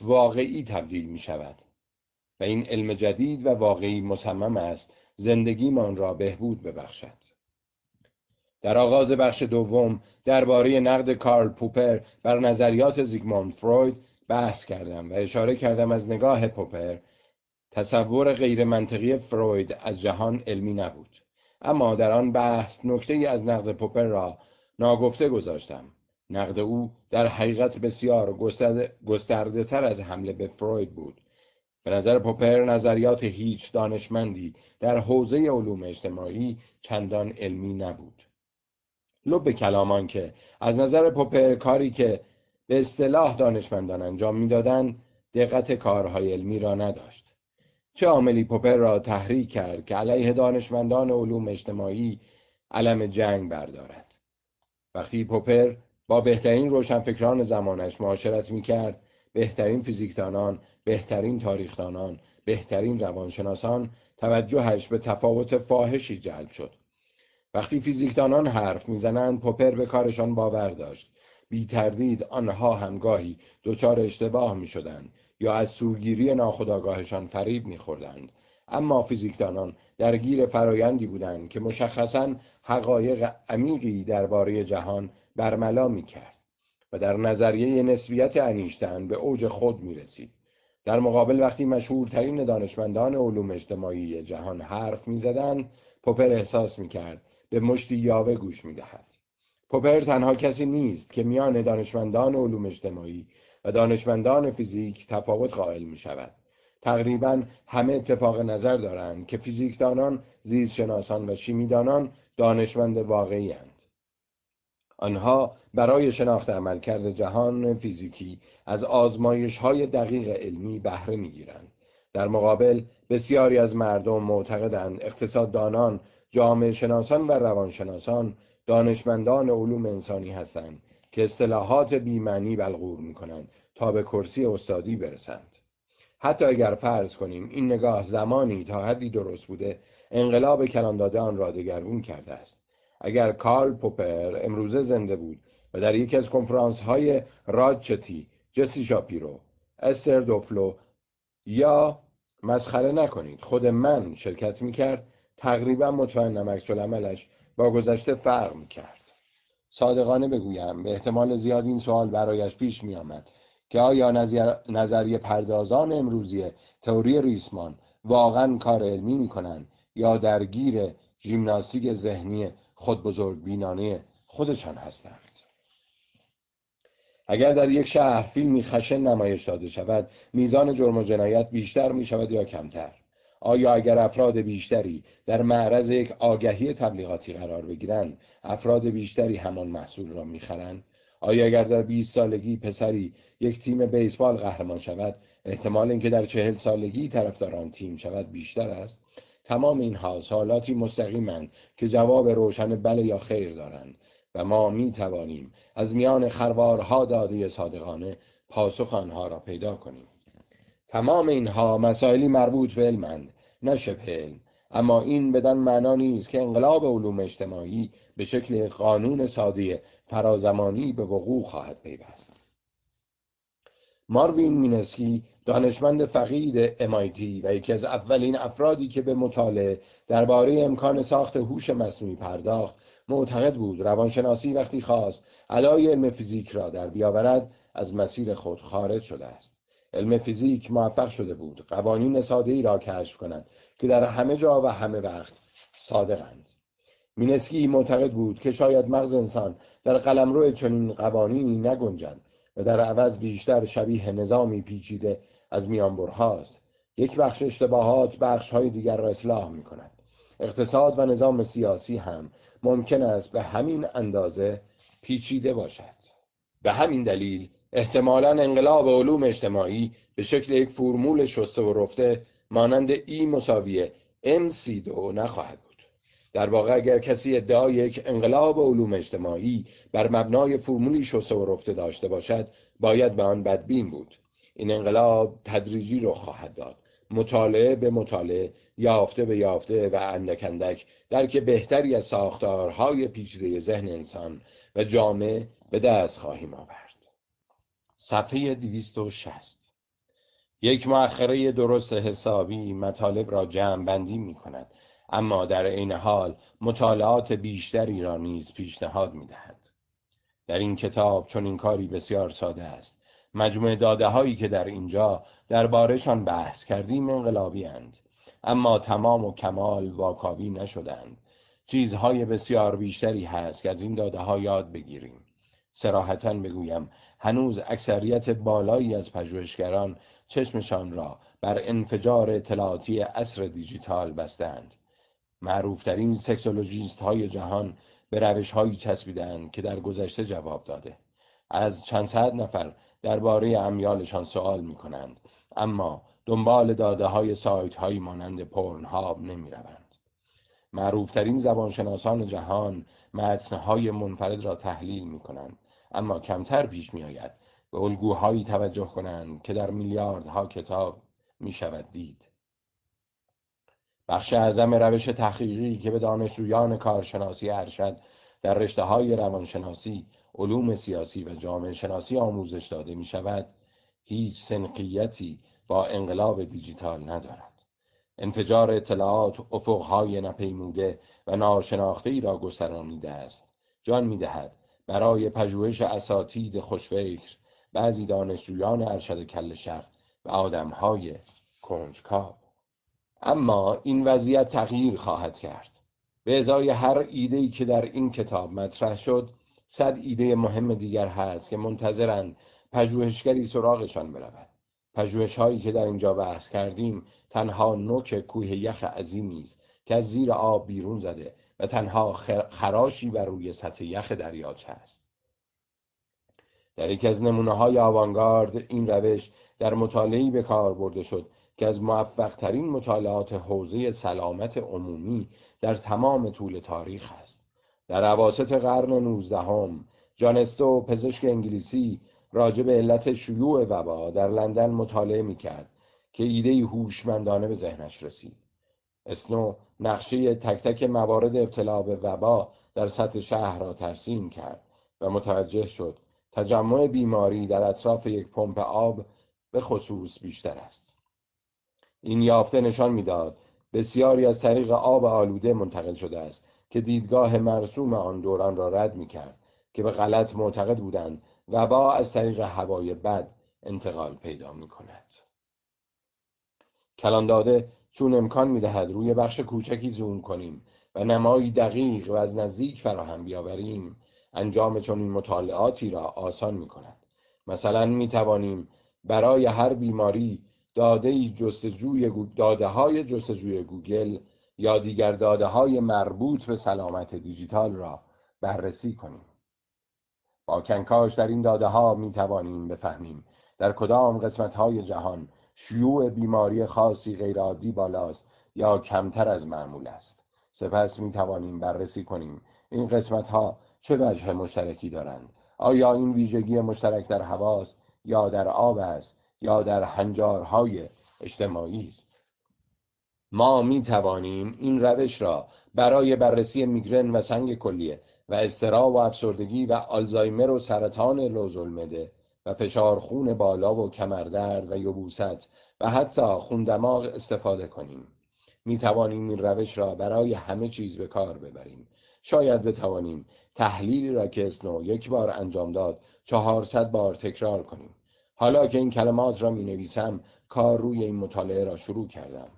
واقعی تبدیل می شود و این علم جدید و واقعی مصمم است زندگیمان را بهبود ببخشد. در آغاز بخش دوم درباره نقد کارل پوپر بر نظریات زیگموند فروید بحث کردم و اشاره کردم از نگاه پوپر. تصور غیر منطقی فروید از جهان علمی نبود. اما در آن بحث نکته ای از نقد پوپر را ناگفته گذاشتم. نقد او در حقیقت بسیار گسترده تر از حمله به فروید بود. به نظر پوپر نظریات هیچ دانشمندی در حوزه علوم اجتماعی چندان علمی نبود. لب کلامان که از نظر پوپر کاری که به اصطلاح دانشمندان انجام می‌دادند دقت کارهای علمی را نداشت چه عاملی پوپر را تحریک کرد که علیه دانشمندان علوم اجتماعی علم جنگ بردارد وقتی پوپر با بهترین روشنفکران زمانش معاشرت می‌کرد بهترین فیزیکدانان، بهترین تاریخدانان، بهترین روانشناسان توجهش به تفاوت فاحشی جلب شد. وقتی فیزیکدانان حرف می‌زنند پوپر به کارشان باور داشت. بی تردید آنها همگاهی دچار اشتباه می شدند یا از سوگیری ناخداگاهشان فریب می خوردند. اما فیزیکدانان درگیر فرایندی بودند که مشخصا حقایق عمیقی درباره جهان برملا می کرد. و در نظریه نسبیت انیشتن به اوج خود می رسید. در مقابل وقتی مشهورترین دانشمندان علوم اجتماعی جهان حرف می زدن، پوپر احساس می کرد به مشتی یاوه گوش می دهد. پوپر تنها کسی نیست که میان دانشمندان علوم اجتماعی و دانشمندان فیزیک تفاوت قائل می شود. تقریبا همه اتفاق نظر دارند که فیزیکدانان، زیستشناسان و شیمیدانان دانشمند واقعی هستند. آنها برای شناخت عملکرد جهان فیزیکی از آزمایش های دقیق علمی بهره می‌گیرند. در مقابل بسیاری از مردم معتقدند اقتصاددانان، جامعه شناسان و روانشناسان دانشمندان علوم انسانی هستند که اصطلاحات بیمعنی بلغور می کنند تا به کرسی استادی برسند. حتی اگر فرض کنیم این نگاه زمانی تا حدی درست بوده انقلاب کلان داده آن را دگرگون کرده است اگر کارل پوپر امروزه زنده بود و در یکی از کنفرانس های راجچتی جسی شاپیرو استر دوفلو یا مسخره نکنید خود من شرکت می‌کرد تقریبا مطمئنم عکس عملش با گذشته فرق می‌کرد. صادقانه بگویم به احتمال زیاد این سوال برایش پیش میآمد که آیا نظریه پردازان امروزی تئوری ریسمان واقعا کار علمی می‌کنند یا درگیر ژیمناستیک ذهنی خود بزرگ بینانه خودشان هستند؟ اگر در یک شهر فیلمی خشن نمایش داده شود میزان جرم و جنایت بیشتر می شود یا کمتر؟ آیا اگر افراد بیشتری در معرض یک آگهی تبلیغاتی قرار بگیرند افراد بیشتری همان محصول را می‌خرند؟ آیا اگر در 20 سالگی پسری یک تیم بیسبال قهرمان شود احتمال اینکه در چهل سالگی طرفدار آن تیم شود بیشتر است؟ تمام اینها سوالاتی مستقیمند که جواب روشن بله یا خیر دارند و ما می توانیم از میان خروارها داده صادقانه پاسخ آنها را پیدا کنیم. تمام اینها مسائلی مربوط به علمند نه شبه علم. اما این بدان معنا نیست که انقلاب علوم اجتماعی به شکل قانون ساده فرازمانی به وقوع خواهد پیوست. ماروین مینسکی دانشمند فقید MIT و یکی از اولین افرادی که به مطالعه درباره امکان ساخت هوش مصنوعی پرداخت معتقد بود روانشناسی وقتی خواست ادای علم فیزیک را در بیاورد از مسیر خود خارج شده است. علم فیزیک موفق شده بود. قوانین ساده ای را کشف کند که در همه جا و همه وقت صادقند. مینسکی معتقد بود که شاید مغز انسان در قلمرو چنین قوانینی نگنجد و در عوض بیشتر شبیه نظامی پیچیده از میانبرهاست. یک بخش اشتباهات بخش های دیگر را اصلاح می کند اقتصاد و نظام سیاسی هم ممکن است به همین اندازه پیچیده باشد. به همین دلیل احتمالا انقلاب علوم اجتماعی به شکل یک فرمول شسته و رفته مانند ای مساویه MC2 نخواهد بود. در واقع اگر کسی ادعای یک انقلاب علوم اجتماعی بر مبنای فرمولی شسته و رفته داشته باشد باید به آن بدبین بود. این انقلاب تدریجی رو خواهد داد. مطالعه به مطالعه یافته به یافته و اندک اندک درک بهتری از ساختارهای پیچیده ذهن انسان و جامعه به دست خواهیم آورد. صفحه 260 یک مؤخره درست حسابی مطالب را جمع بندی می کند اما در عین حال مطالعات بیشتری را نیز پیشنهاد می‌دهد. در این کتاب چون این کاری بسیار ساده است مجموع داده هایی که در اینجا دربارهشان بحث کردیم انقلابی اند. اما تمام و کمال واکاوی نشدند چیزهای بسیار بیشتری هست که از این داده ها یاد بگیریم. سراحتا بگویم هنوز اکثریت بالایی از پژوهشگران چشمشان را بر انفجار اطلاعاتی اصر دیجیتال بستند معروفترین سکسولوژیست های جهان به روش هایی چسبیدند که در گذشته جواب داده. از چند صد نفر درباره امیالشان سوال می کنند اما دنبال داده های سایت هایی مانند پورن هاب نمی روند. معروفترین زبانشناسان جهان متنهای منفرد را تحلیل می کنند اما کمتر پیش می آید به الگوهایی توجه کنند که در میلیاردها کتاب می شود دید. بخش اعظم روش تحقیقی که به دانشجویان کارشناسی ارشد در رشته های روانشناسی، علوم سیاسی و جامعه شناسی آموزش داده می شود، هیچ سنقیتی با انقلاب دیجیتال ندارد. انفجار اطلاعات افقهای نپیموده و ناشناخته ای را گسترانیده است. جان می دهد برای پژوهش اساتید خوشفکر. بعضی دانشجویان ارشد کل شق و آدمهای کنجکاو. اما این وضعیت تغییر خواهد کرد. به ازای هر ایده که در این کتاب مطرح شد صد ایده مهم دیگر هست که منتظرند پژوهشگری سراغشان برود. پژوهش هایی که در اینجا بحث کردیم تنها نوک کوه یخ عظیمی است که از زیر آب بیرون زده و تنها خراشی بر روی سطح یخ دریاچه است در یکی از نمونه های آوانگارد این روش در مطالعی به کار برده شد که از موفق ترین مطالعات حوزه سلامت عمومی در تمام طول تاریخ است. در عواسط قرن نوزدهم جانستو پزشک انگلیسی راجع به علت شیوع وبا در لندن مطالعه می کرد که ایده هوشمندانه به ذهنش رسید. اسنو نقشه تک تک موارد ابتلا به وبا در سطح شهر را ترسیم کرد و متوجه شد تجمع بیماری در اطراف یک پمپ آب به خصوص بیشتر است این یافته نشان می‌داد بسیاری از طریق آب آلوده منتقل شده است که دیدگاه مرسوم آن دوران را رد می کرد که به غلط معتقد بودند وبا از طریق هوای بد انتقال پیدا می کند. کلان داده چون امکان می دهد روی بخش کوچکی زوم کنیم و نمایی دقیق و از نزدیک فراهم بیاوریم انجام چنین مطالعاتی را آسان می کند. مثلا می توانیم برای هر بیماری داده جستجوی داده های جستجوی گوگل یا دیگر داده های مربوط به سلامت دیجیتال را بررسی کنیم. با کنکاش در این داده ها می توانیم بفهمیم در کدام قسمت های جهان شیوع بیماری خاصی غیرعادی بالاست یا کمتر از معمول است. سپس می توانیم بررسی کنیم این قسمت ها چه وجه مشترکی دارند آیا این ویژگی مشترک در هواست یا در آب است یا در هنجارهای اجتماعی است ما می توانیم این روش را برای بررسی میگرن و سنگ کلیه و استرا و افسردگی و آلزایمر و سرطان لوزالمده و فشار خون بالا و کمردرد و یبوست و حتی خون دماغ استفاده کنیم. می توانیم این روش را برای همه چیز به کار ببریم. شاید بتوانیم تحلیلی را که اسنو یک بار انجام داد چهارصد بار تکرار کنیم. حالا که این کلمات را می نویسم کار روی این مطالعه را شروع کردم.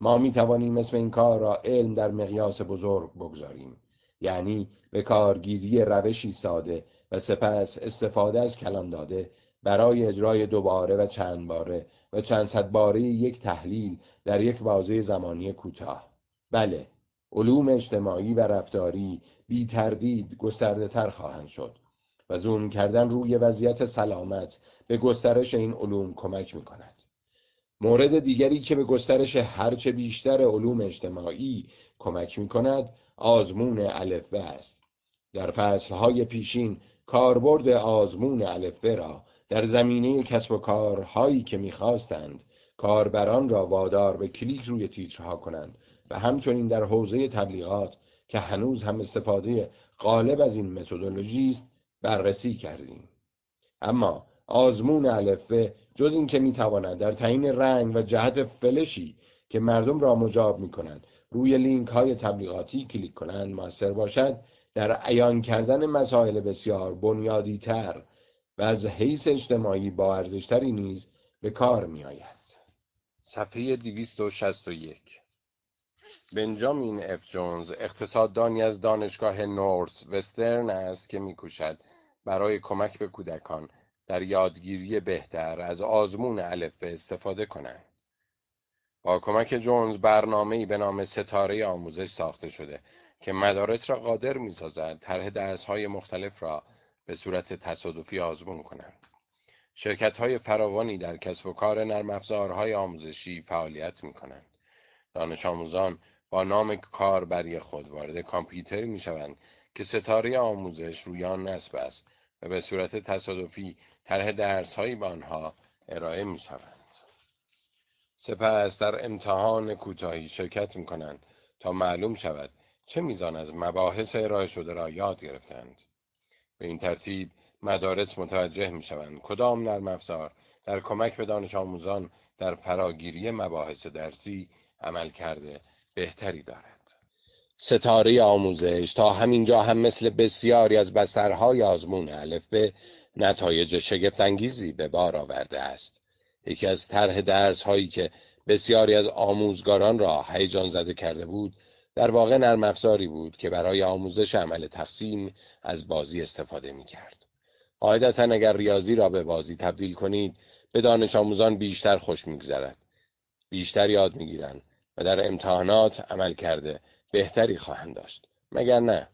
ما می توانیم اسم این کار را علم در مقیاس بزرگ بگذاریم. یعنی به کارگیری روشی ساده سپس استفاده از کلان داده برای اجرای دوباره و چند باره و چند صد باره یک تحلیل در یک بازه زمانی کوتاه بله علوم اجتماعی و رفتاری بی تردید گسترده تر خواهند شد و زوم کردن روی وضعیت سلامت به گسترش این علوم کمک می کند. مورد دیگری که به گسترش هرچه بیشتر علوم اجتماعی کمک می کند آزمون الفبه است. در فصلهای پیشین کاربرد آزمون الفبه را در زمینه کسب و کارهایی که می‌خواستند کاربران را وادار به کلیک روی تیترها کنند و همچنین در حوزه تبلیغات که هنوز هم استفاده غالب از این متدولوژی است بررسی کردیم. اما آزمون الفبه جز اینکه می‌تواند در تعیین رنگ و جهت فلشی که مردم را مجاب می کند روی لینک های تبلیغاتی کلیک کنند موثر باشد در عیان کردن مسائل بسیار بنیادی تر و از حیث اجتماعی با ارزشتری نیز به کار می آید. صفحه 261 بنجامین اف جونز اقتصاددانی از دانشگاه نورس وسترن است که میکوشد برای کمک به کودکان در یادگیری بهتر از آزمون الف به استفاده کنند. با کمک جونز برنامه‌ای به نام ستاره آموزش ساخته شده که مدارس را قادر می‌سازد طرح درس‌های مختلف را به صورت تصادفی آزمون کنند. شرکت‌های فراوانی در کسب و کار نرم افزارهای آموزشی فعالیت می‌کنند. دانش آموزان با نام کاربری خود وارد کامپیوتری می‌شوند که ستاره آموزش روی آن نصب است و به صورت تصادفی طرح درس‌هایی به آنها ارائه می‌شوند. سپس در امتحان کوتاهی شرکت می کنند تا معلوم شود چه میزان از مباحث ارائه شده را یاد گرفتند. به این ترتیب مدارس متوجه می شوند کدام نرم افزار در کمک به دانش آموزان در فراگیری مباحث درسی عمل کرده بهتری دارد. ستاره آموزش تا همینجا هم مثل بسیاری از بسرهای آزمون الف به نتایج شگفتانگیزی به بار آورده است. یکی از طرح درس هایی که بسیاری از آموزگاران را هیجان زده کرده بود در واقع نرم افزاری بود که برای آموزش عمل تقسیم از بازی استفاده می کرد. قاعدتا اگر ریاضی را به بازی تبدیل کنید به دانش آموزان بیشتر خوش میگذرد. بیشتر یاد می‌گیرند و در امتحانات عمل کرده بهتری خواهند داشت. مگر نه؟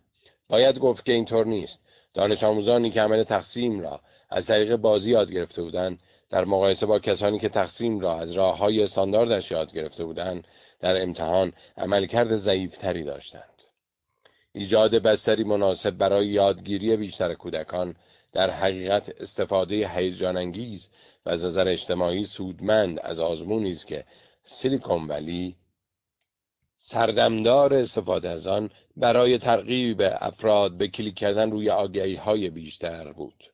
باید گفت که اینطور نیست. دانش آموزانی که عمل تقسیم را از طریق بازی یاد گرفته بودند در مقایسه با کسانی که تقسیم را از راه های استانداردش یاد گرفته بودند در امتحان عملکرد ضعیفتری داشتند. ایجاد بستری مناسب برای یادگیری بیشتر کودکان در حقیقت استفاده هیجان انگیز و از نظر اجتماعی سودمند از آزمونی است که سیلیکون ولی سردمدار استفاده از آن برای ترغیب افراد به کلیک کردن روی آگهی های بیشتر بود.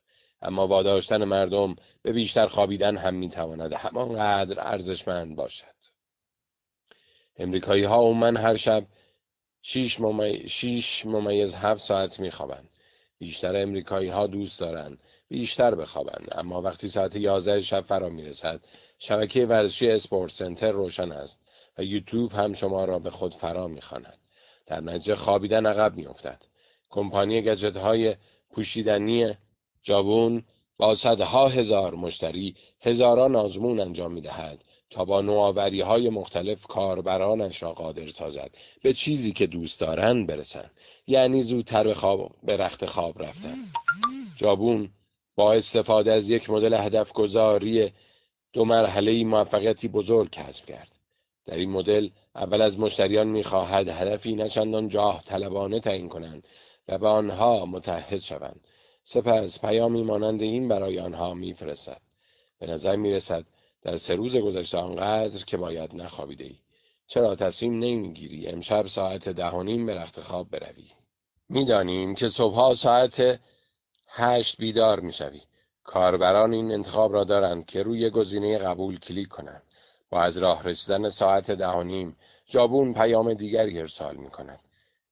اما واداشتن مردم به بیشتر خوابیدن هم می‌تواند همانقدر ارزشمند باشد. امریکایی ها من هر شب شیش, ممی... شیش ممیز هفت ساعت میخوابند. بیشتر امریکایی ها دوست دارند بیشتر بخوابند. اما وقتی ساعت یازده شب فرا می‌رسد شبکه ورزشی اسپورت سنتر روشن است و یوتیوب هم شما را به خود فرا می‌خواند. در نتیجه خوابیدن عقب میافتد. کمپانی گجت های پوشیدنی جابون با صدها هزار مشتری هزاران آزمون انجام می دهد تا با نوآوری های مختلف کاربرانش را قادر سازد. به چیزی که دوست دارند برسند. یعنی زودتر به, خواب، به رخت خواب رفتن. جابون با استفاده از یک مدل هدف گذاری دو مرحله موفقیتی بزرگ کسب کرد. در این مدل اول از مشتریان می‌خواهد هدفی نچندان جاه طلبانه تعیین کنند و به آنها متحد شوند. سپس پیامی مانند این برای آنها میفرستد. به نظر می‌رسد در سه روز گذشته آنقدر که باید نخوابیده ای چرا تصمیم نمی‌گیری امشب ساعت ده و نیم به رخت خواب بروی می‌دانیم که صبحها ساعت هشت بیدار می‌شوی کاربران این انتخاب را دارند که روی گزینه قبول کلیک کنند با از راه رسیدن ساعت ده و نیم جابون پیام دیگری ارسال می کند.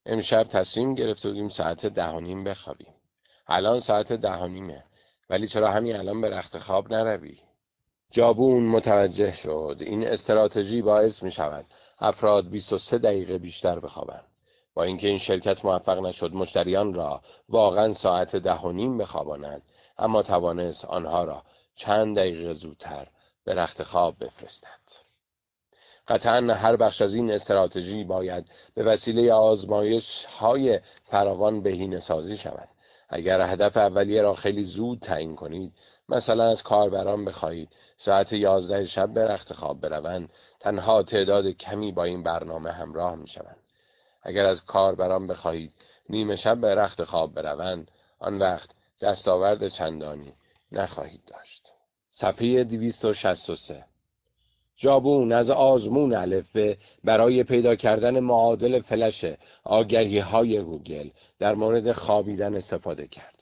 امشب تصمیم گرفته بودیم ساعت ده و نیم بخوابیم. الان ساعت ده و نیمه ولی چرا همین الان به رخت خواب نروی؟ جابون متوجه شد این استراتژی باعث می شود افراد 23 دقیقه بیشتر بخوابند. با اینکه این شرکت موفق نشد مشتریان را واقعا ساعت ده و نیم بخواباند اما توانست آنها را چند دقیقه زودتر به رخت خواب بفرستد. قطعا هر بخش از این استراتژی باید به وسیله آزمایش های فراوان بهینه سازی شود. اگر هدف اولیه را خیلی زود تعیین کنید مثلا از کاربران بخواهید ساعت یازده شب به رخت خواب بروند تنها تعداد کمی با این برنامه همراه می شوند. اگر از کاربران بخواهید نیمه شب به رخت خواب بروند آن وقت دستاورد چندانی نخواهید داشت صفحه 263 جابون از آزمون الف ب برای پیدا کردن معادل فلش آگهی های گوگل در مورد خوابیدن استفاده کرد.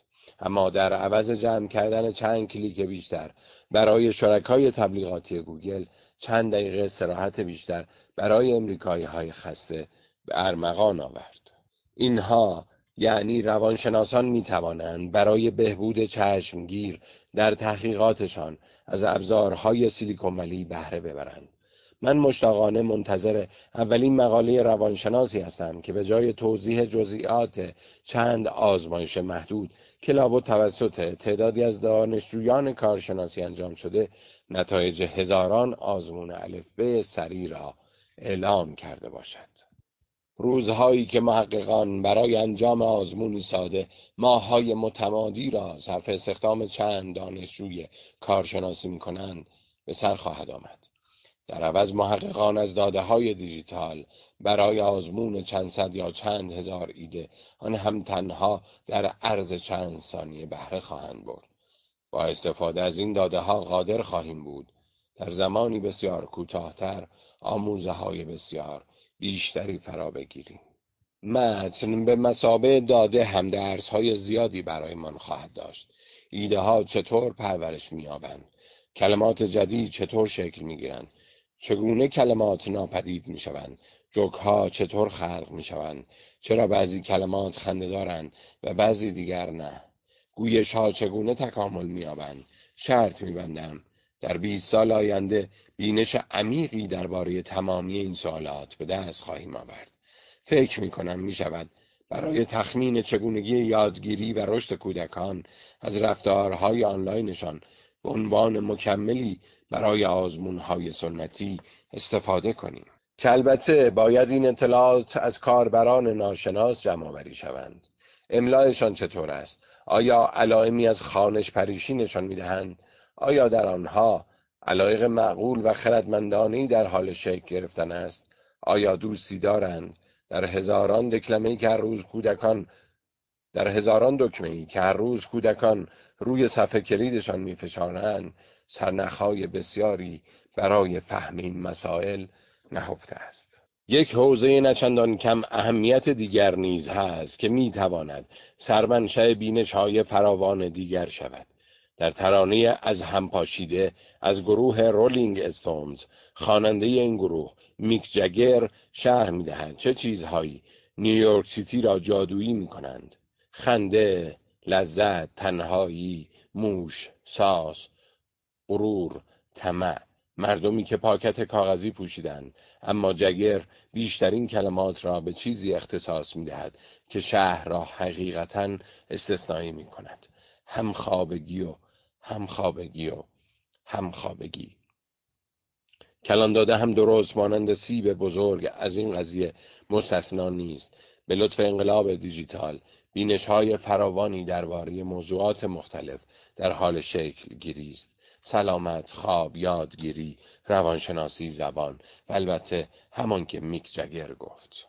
اما در عوض جمع کردن چند کلیک بیشتر برای شرکای تبلیغاتی گوگل چند دقیقه استراحت بیشتر برای امریکایی های خسته به ارمغان آورد. اینها یعنی روانشناسان می توانند برای بهبود چشمگیر در تحقیقاتشان از ابزارهای سیلیکون بهره ببرند. من مشتاقانه منتظر اولین مقاله روانشناسی هستم که به جای توضیح جزئیات چند آزمایش محدود که لابد توسط تعدادی از دانشجویان کارشناسی انجام شده نتایج هزاران آزمون الفبه سری را اعلام کرده باشد. روزهایی که محققان برای انجام آزمونی ساده ماههای متمادی را صرف استخدام چند دانشجوی کارشناسی می کنند به سر خواهد آمد. در عوض محققان از داده های دیجیتال برای آزمون چند صد یا چند هزار ایده آن هم تنها در عرض چند ثانیه بهره خواهند برد. با استفاده از این داده ها قادر خواهیم بود در زمانی بسیار کوتاهتر آموزه های بسیار بیشتری فرا بگیریم. متن به مسابه داده هم درس های زیادی برایمان خواهد داشت. ایده ها چطور پرورش مییابند؟ کلمات جدید چطور شکل می‌گیرند؟ چگونه کلمات ناپدید می‌شوند؟ جوک ها چطور خلق می‌شوند؟ چرا بعضی کلمات خنده دارند و بعضی دیگر نه؟ گویش ها چگونه تکامل مییابند؟ شرط میبندم. در 20 سال آینده بینش عمیقی درباره تمامی این سوالات به دست خواهیم آورد. فکر می کنم می شود برای تخمین چگونگی یادگیری و رشد کودکان از رفتارهای آنلاینشان به عنوان مکملی برای آزمونهای سنتی استفاده کنیم. که البته باید این اطلاعات از کاربران ناشناس جمع آوری شوند. املایشان چطور است؟ آیا علائمی از خانش پریشی نشان می‌دهند؟ آیا در آنها علایق معقول و خردمندانی در حال شکل گرفتن است آیا دوستی دارند در هزاران دکلمه که هر روز کودکان در هزاران دکمه که هر روز کودکان روی صفحه کلیدشان میفشارند سرنخهای بسیاری برای فهم این مسائل نهفته است. یک حوزه نچندان کم اهمیت دیگر نیز هست که می‌تواند سرمنشأ بینش های فراوان دیگر شود. در ترانه از هم پاشیده از گروه رولینگ استونز خواننده این گروه میک جگر شرح می‌دهد چه چیزهایی نیویورک سیتی را جادویی می‌کنند. خنده لذت تنهایی موش ساس غرور طمع. مردمی که پاکت کاغذی پوشیدند. اما جگر بیشترین کلمات را به چیزی اختصاص می‌دهد که شهر را حقیقتا استثنایی می کند همخوابگی و همخوابگی و همخوابگی. کلان داده هم درست مانند سیب بزرگ. از این قضیه مستثنا نیست. به لطف انقلاب دیجیتال بینش های فراوانی درباره موضوعات مختلف در حال شکل گیری است سلامت، خواب، یادگیری، روانشناسی، زبان و البته همان که میک جگر گفت.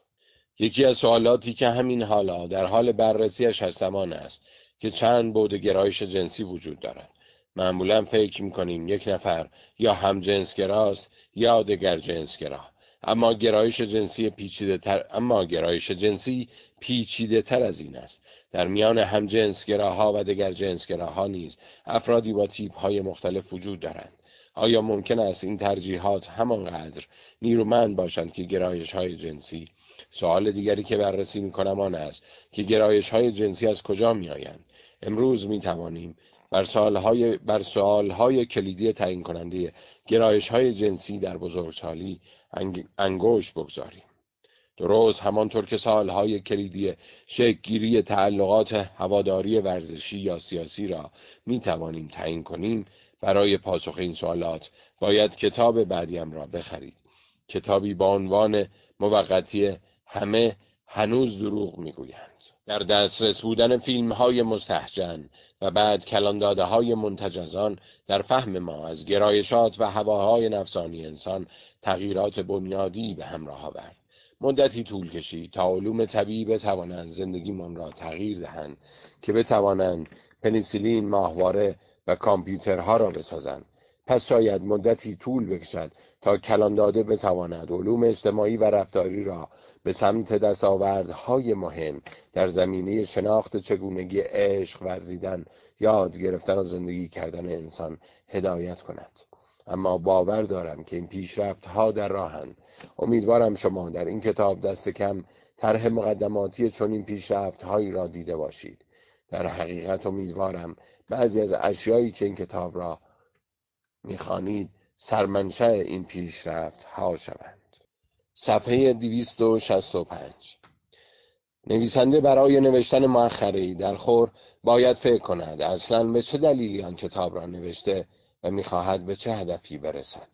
یکی از سوالاتی که همین حالا در حال بررسیش هستم است که چند بود گرایش جنسی وجود دارد. معمولا فکر می‌کنیم یک نفر یا هم جنسگراست یا دگر جنسگرا. اما گرایش جنسی پیچیده تر اما گرایش جنسی پیچیده تر از این است. در میان هم جنسگراها و دگر جنسگراها نیز افرادی با تیپ های مختلف وجود دارند. آیا ممکن است این ترجیحات همانقدر نیرومند باشند که گرایش های جنسی؟ سوال دیگری که بررسی می کنم آن است که گرایش های جنسی از کجا می آیند امروز می توانیم بر سوالهای, بر سوالهای کلیدی تعیین کننده گرایش های جنسی در بزرگسالی انگوش بگذاریم. درست همانطور که سالهای کلیدی شکلگیری تعلقات هواداری ورزشی یا سیاسی را می توانیم تعیین کنیم برای پاسخ این سوالات باید کتاب بعدیم را بخرید. کتابی با عنوان موقتی همه هنوز دروغ می‌گویند. در دسترس بودن فیلم های مستحجن و بعد کلانداده های منتجزان در فهم ما از گرایشات و هواهای نفسانی انسان تغییرات بنیادی به همراه آورد. مدتی طول کشید تا علوم طبیعی بتوانند زندگیمان را تغییر دهند که بتوانند پنیسیلین ماهواره و کامپیوترها را بسازند. پس شاید مدتی طول بکشد تا کلانداده بتواند علوم اجتماعی و رفتاری را به سمت دستاوردهای مهم در زمینه شناخت چگونگی عشق ورزیدن یاد گرفتن و زندگی کردن انسان هدایت کند. اما باور دارم که این پیشرفت ها در راهن. امیدوارم شما در این کتاب دست کم طرح مقدماتی چنین پیشرفت هایی را دیده باشید. در حقیقت امیدوارم بعضی از اشیایی که این کتاب را می‌خوانید سرمنشأ این پیشرفت ها شوند. صفحه 265 نویسنده برای نوشتن مؤخره در خور باید فکر کند اصلا به چه دلیلی آن کتاب را نوشته و می‌خواهد به چه هدفی برسد.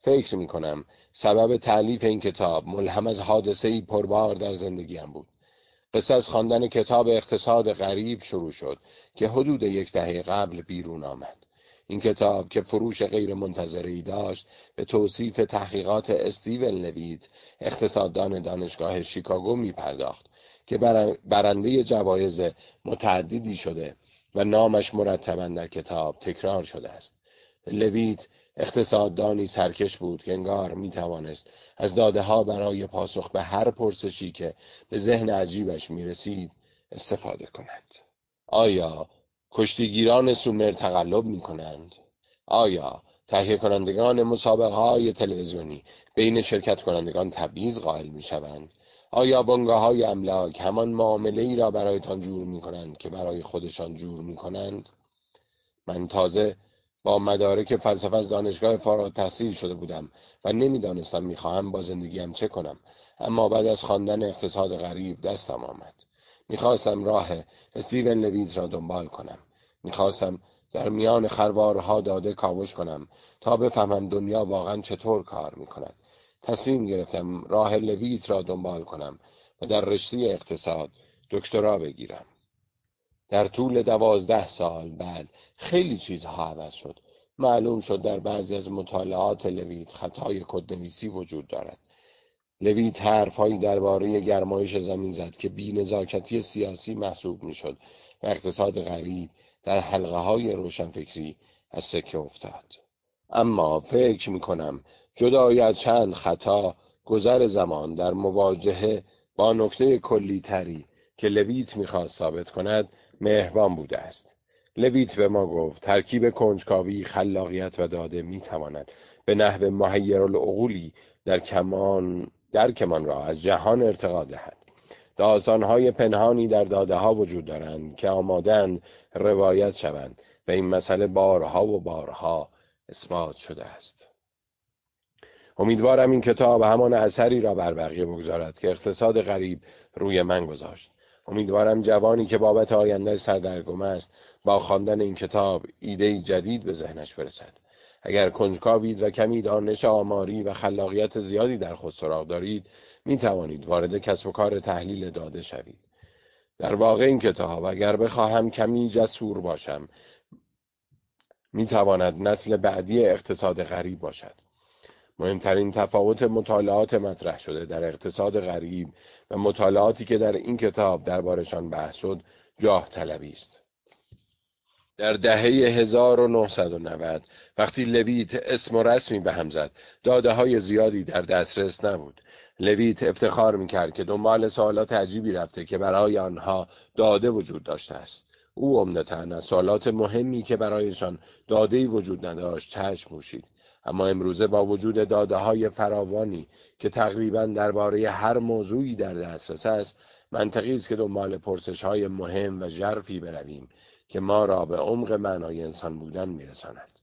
فکر می کنم سبب تعلیف این کتاب ملهم از حادثه ای پربار در زندگیم بود. قصه از خواندن کتاب اقتصاد غریب شروع شد که حدود یک دهه قبل بیرون آمد. این کتاب که فروش غیر منتظری داشت به توصیف تحقیقات استیون لویت اقتصاددان دانشگاه شیکاگو می پرداخت که برنده جوایز متعددی شده و نامش مرتبا در کتاب تکرار شده است. لویت اقتصاددانی سرکش بود که انگار می توانست از داده ها برای پاسخ به هر پرسشی که به ذهن عجیبش می رسید استفاده کند. آیا کشتیگیران سومر تقلب می کنند؟ آیا تهیه کنندگان مسابقه های تلویزیونی بین شرکت کنندگان تبعیض قائل می شوند؟ آیا بنگاه های املاک همان معامله ای را برایتان جور می کنند که برای خودشان جور می کنند؟ من تازه با مدارک فلسفه از دانشگاه فارغ التحصیل شده بودم و نمی‌دانستم می‌خواهم با زندگیم چه کنم. اما بعد از خواندن اقتصاد غریب دستم آمد. می‌خواستم راه استیون لویت را دنبال کنم. می‌خواستم در میان خروارها داده کاوش کنم تا بفهمم دنیا واقعا چطور کار می‌کند. تصمیم گرفتم راه لویت را دنبال کنم و در رشته اقتصاد دکترا بگیرم. در طول دوازده سال بعد خیلی چیزها عوض شد. معلوم شد در بعضی از مطالعات لویت خطای کدنویسی وجود دارد. لویت حرفهایی درباره گرمایش زمین زد که بینزاکتی سیاسی محسوب می‌شد و اقتصاد غریب در حلقه های روشنفکری از سکه افتاد. اما فکر می کنم جدای از چند خطا گذر زمان در مواجهه با نکته کلی تری که لویت می‌خواست ثابت کند مهربان بوده است. لویت به ما گفت ترکیب کنجکاوی خلاقیت و داده می‌تواند به نحو محیر العقولی در کمان در کمان را از جهان ارتقا دهد. داستانهای پنهانی در داده ها وجود دارند که آمادند روایت شوند و این مسئله بارها و بارها اثبات شده است. امیدوارم این کتاب همان اثری را بر بقیه بگذارد که اقتصاد غریب روی من گذاشت. امیدوارم جوانی که بابت آینده سردرگم است با خواندن این کتاب ایده جدید به ذهنش برسد. اگر کنجکاوید و کمی دانش آماری و خلاقیت زیادی در خود سراغ دارید می توانید وارد کسب و کار تحلیل داده شوید. در واقع این کتاب اگر بخواهم کمی جسور باشم می تواند نسل بعدی اقتصاد غریب باشد. مهمترین تفاوت مطالعات مطرح شده در اقتصاد غریب و مطالعاتی که در این کتاب دربارشان بحث شد جاه طلبی است. در دهه 1990 وقتی لویت اسم و رسمی به هم زد داده های زیادی در دسترس نبود. لویت افتخار می‌کرد که دنبال سوالات عجیبی رفته که برای آنها داده وجود داشته است. او عمدتا از سوالات مهمی که برایشان داده وجود نداشت چشم موشید اما امروزه با وجود داده های فراوانی که تقریبا درباره هر موضوعی در دسترس است منطقی است که دنبال پرسش های مهم و ژرفی برویم که ما را به عمق معنای انسان بودن میرساند.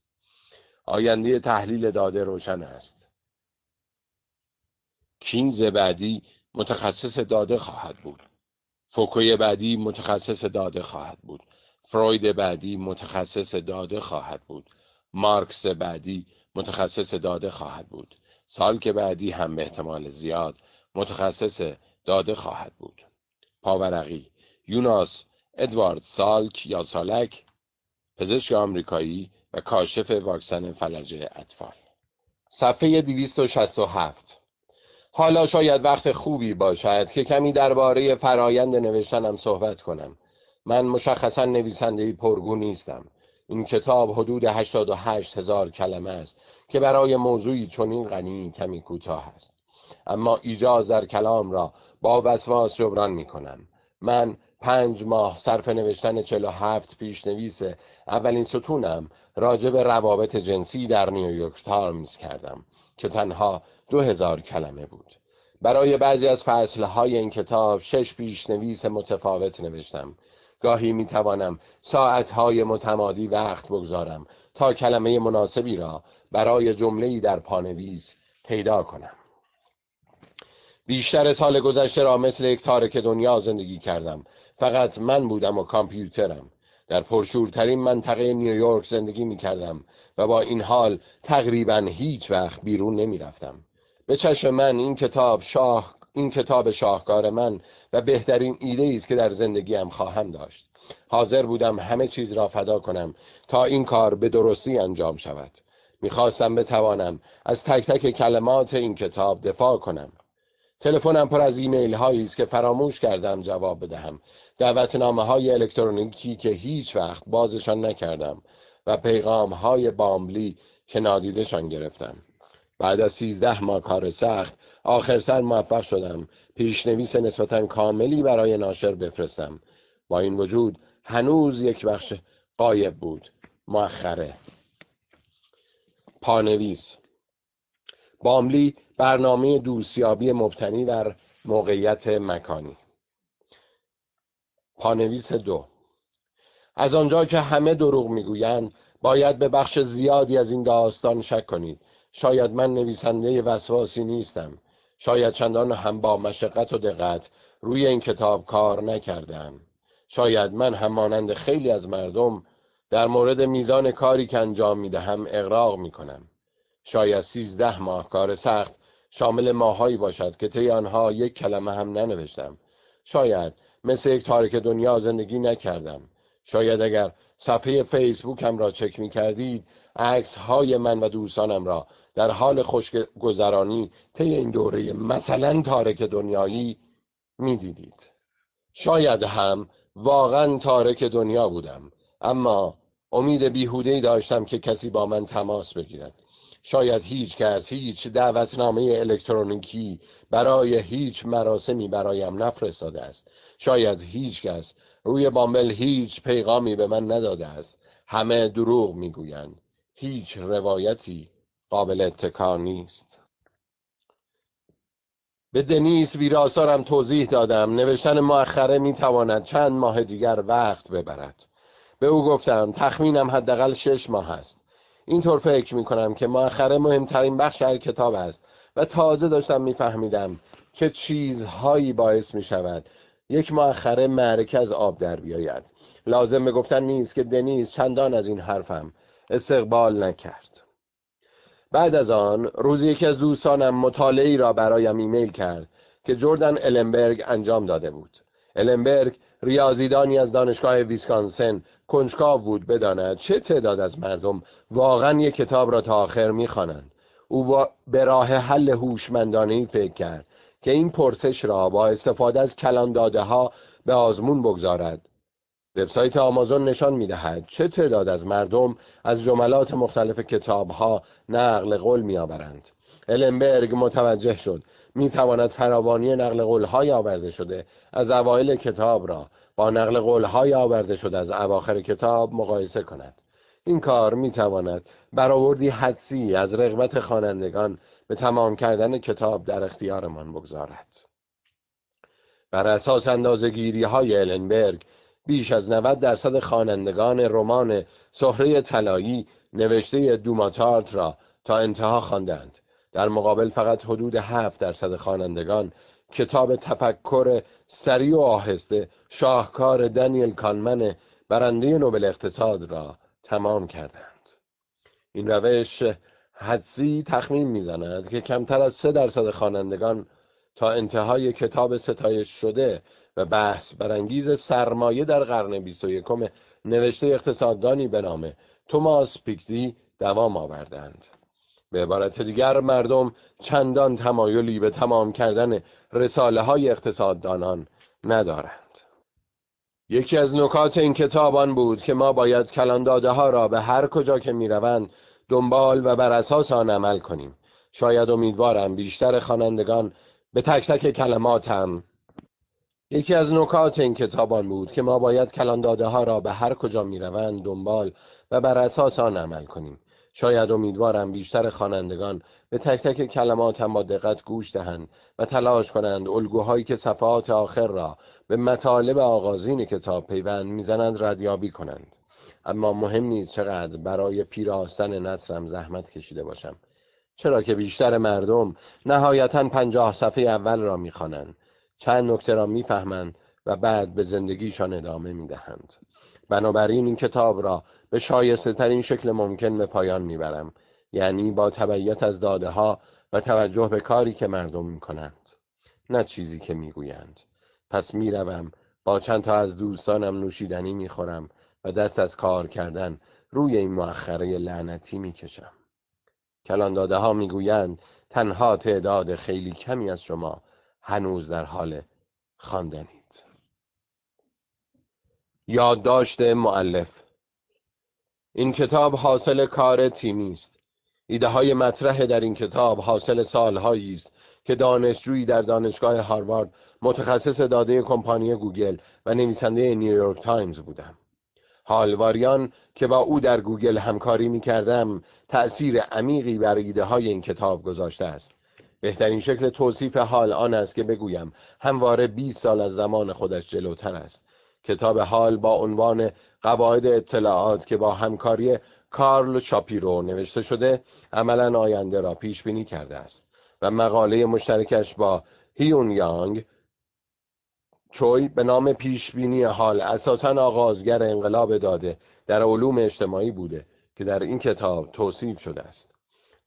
آینده تحلیل داده روشن است. کینز بعدی متخصص داده خواهد بود. فوکوی بعدی متخصص داده خواهد بود. فروید بعدی متخصص داده خواهد بود. مارکس بعدی متخصص داده خواهد بود. سال که بعدی هم به احتمال زیاد متخصص داده خواهد بود. پاورقی یوناس ادوارد سالک یا سالک پزشک آمریکایی و کاشف واکسن فلج اطفال. صفحه 267 حالا شاید وقت خوبی باشد که کمی درباره فرایند نوشتنم صحبت کنم. من مشخصا نویسنده پرگو نیستم. این کتاب حدود 88 هزار کلمه است که برای موضوعی چنین غنی کمی کوتاه است. اما ایجاز در کلام را با وسواس جبران می کنم من پنج ماه صرف نوشتن چلو هفت پیشنویس اولین ستونم راجع به روابط جنسی در نیویورک تارمز کردم که تنها دو هزار کلمه بود. برای بعضی از فصلهای این کتاب شش پیشنویس متفاوت نوشتم. گاهی می توانم ساعتهای متمادی وقت بگذارم تا کلمه مناسبی را برای جمله‌ای در پانویس پیدا کنم. بیشتر سال گذشته را مثل یک تارک دنیا زندگی کردم. فقط من بودم و کامپیوترم. در پرشورترین منطقه نیویورک زندگی می کردم و با این حال تقریبا هیچ وقت بیرون نمی رفتم. به چشم من این کتاب شاه این کتاب شاهکار من و بهترین ایده است که در زندگیم خواهم داشت. حاضر بودم همه چیز را فدا کنم تا این کار به درستی انجام شود. می‌خواستم بتوانم از تک تک کلمات این کتاب دفاع کنم. تلفنم پر از ایمیل هایی است که فراموش کردم جواب بدهم. دعوتنامه های الکترونیکی که هیچ وقت بازشان نکردم و پیغام های بامبلی که نادیدشان گرفتم. بعد از سیزده ماه کار سخت آخر سر موفق شدم. پیشنویس نسبتا کاملی برای ناشر بفرستم. با این وجود هنوز یک بخش قایب بود. مؤخره. پانویس. باملی برنامه دوستیابی مبتنی در موقعیت مکانی. پانویس دو. از آنجا که همه دروغ می‌گویند باید به بخش زیادی از این داستان شک کنید. شاید من نویسنده وسواسی نیستم. شاید چندان هم با مشقت و دقت روی این کتاب کار نکردم. شاید من هم مانند خیلی از مردم در مورد میزان کاری که انجام می‌دهم اقراق می‌کنم. شاید سیزده ماه کار سخت شامل ماهایی باشد که طی آنها یک کلمه هم ننوشتم. شاید مثل یک تارک دنیا زندگی نکردم. شاید اگر صفحه فیسبوکم را چک می کردید عکس های من و دوستانم را در حال خوشگذرانی طی این دوره مثلا تارک دنیایی می دیدید. شاید هم واقعا تارک دنیا بودم اما امید بیهوده داشتم که کسی با من تماس بگیرد. شاید هیچ کس هیچ دعوتنامه الکترونیکی برای هیچ مراسمی برایم نفرستاده است. شاید هیچ کس روی بامبل هیچ پیغامی به من نداده است. همه دروغ می‌گویند. هیچ روایتی قابل اتکا نیست. به دنیس ویراسارم توضیح دادم. نوشتن مؤخره می‌تواند چند ماه دیگر وقت ببرد. به او گفتم تخمینم حداقل شش ماه است. اینطور فکر می کنم که مؤخره مهمترین بخش هر کتاب است و تازه داشتم میفهمیدم چه چیزهایی باعث می شود یک مؤخره معرکه از آب در بیاید. لازم به گفتن نیست که دنیز چندان از این حرفم استقبال نکرد. بعد از آن روزی یکی از دوستانم مطالعی را برایم ایمیل کرد که جردن المبرگ انجام داده بود. المبرگ ریاضیدانی از دانشگاه ویسکانسن کنجکاو بود بداند چه تعداد از مردم واقعا یک کتاب را تا آخر می‌خوانند. او با به راه حل هوشمندانه فکر کرد که این پرسش را با استفاده از کلان داده ها به آزمون بگذارد. وبسایت آمازون نشان می‌دهد چه تعداد از مردم از جملات مختلف کتاب ها نقل قول میآورند. النبرگ متوجه شد می تواند فراوانی نقل قولهای آورده شده از اوایل کتاب را با نقل قولهای آورده شده از اواخر کتاب مقایسه کند. این کار می تواند برآوردی حدسی از رغبت خوانندگان به تمام کردن کتاب در اختیارمان بگذارد. بر اساس اندازهگیری های النبرگ بیش از 90 درصد خوانندگان رمان سهره طلایی نوشته دوماتارت را تا انتها خواندند. در مقابل فقط حدود 7 درصد خوانندگان کتاب تفکر سریع و آهسته شاهکار دنیل کانمن برنده نوبل اقتصاد را تمام کردند. این روش حدسی تخمین می‌زند که کمتر از سه درصد خوانندگان تا انتهای کتاب ستایش شده و بحث برانگیز سرمایه در قرن 21 نوشته اقتصاددانی به نام توماس پیکتی دوام آوردند. به عبارت دیگر مردم چندان تمایلی به تمام کردن رساله های اقتصاددانان ندارند. یکی از نکات این کتاب بود که ما باید کلانداده ها را به هر کجا که می‌روند دنبال و بر اساس آن عمل کنیم. شاید امیدوارم بیشتر خوانندگان به تک تک کلماتم یکی از نکات این کتابان بود که ما باید کلانداده ها را به هر کجا می روند دنبال و بر اساس آن عمل کنیم. شاید امیدوارم بیشتر خوانندگان به تک تک کلماتم با دقت گوش دهند و تلاش کنند الگوهایی که صفحات آخر را به مطالب آغازین کتاب پیوند می‌زنند ردیابی کنند. اما مهم نیست چقدر برای پیراستن نصرم زحمت کشیده باشم. چرا که بیشتر مردم نهایتا پنجاه صفحه اول را می‌خوانند. چند نکته را می‌فهمند و بعد به زندگیشان ادامه می‌دهند. بنابراین این کتاب را به شایسته ترین شکل ممکن به پایان می‌برم یعنی با تبعیت از داده ها و توجه به کاری که مردم می‌کنند. نه چیزی که می‌گویند. پس می‌روم با چند تا از دوستانم نوشیدنی می‌خورم و دست از کار کردن روی این مؤخره لعنتی می‌کشم. کلان داده ها می‌گویند تنها تعداد خیلی کمی از شما هنوز در حال خواندنید. یادداشت معلف این کتاب حاصل کار تیمی است. ایده های مطرح در این کتاب حاصل سالهایی است که دانشجویی در دانشگاه هاروارد متخصص داده کمپانی گوگل و نویسنده نیویورک تایمز بودم هال واریان که با او در گوگل همکاری می کردم تأثیر عمیقی بر ایده های این کتاب گذاشته است. بهترین شکل توصیف هال آن است که بگویم همواره 20 سال از زمان خودش جلوتر است. کتاب هال با عنوان قواعد اطلاعات که با همکاری کارل شاپیرو نوشته شده عملا آینده را پیش بینی کرده است. و مقاله مشترکش با هیون یانگ چوی به نام پیشبینی حال اساسا آغازگر انقلاب داده در علوم اجتماعی بوده که در این کتاب توصیف شده است.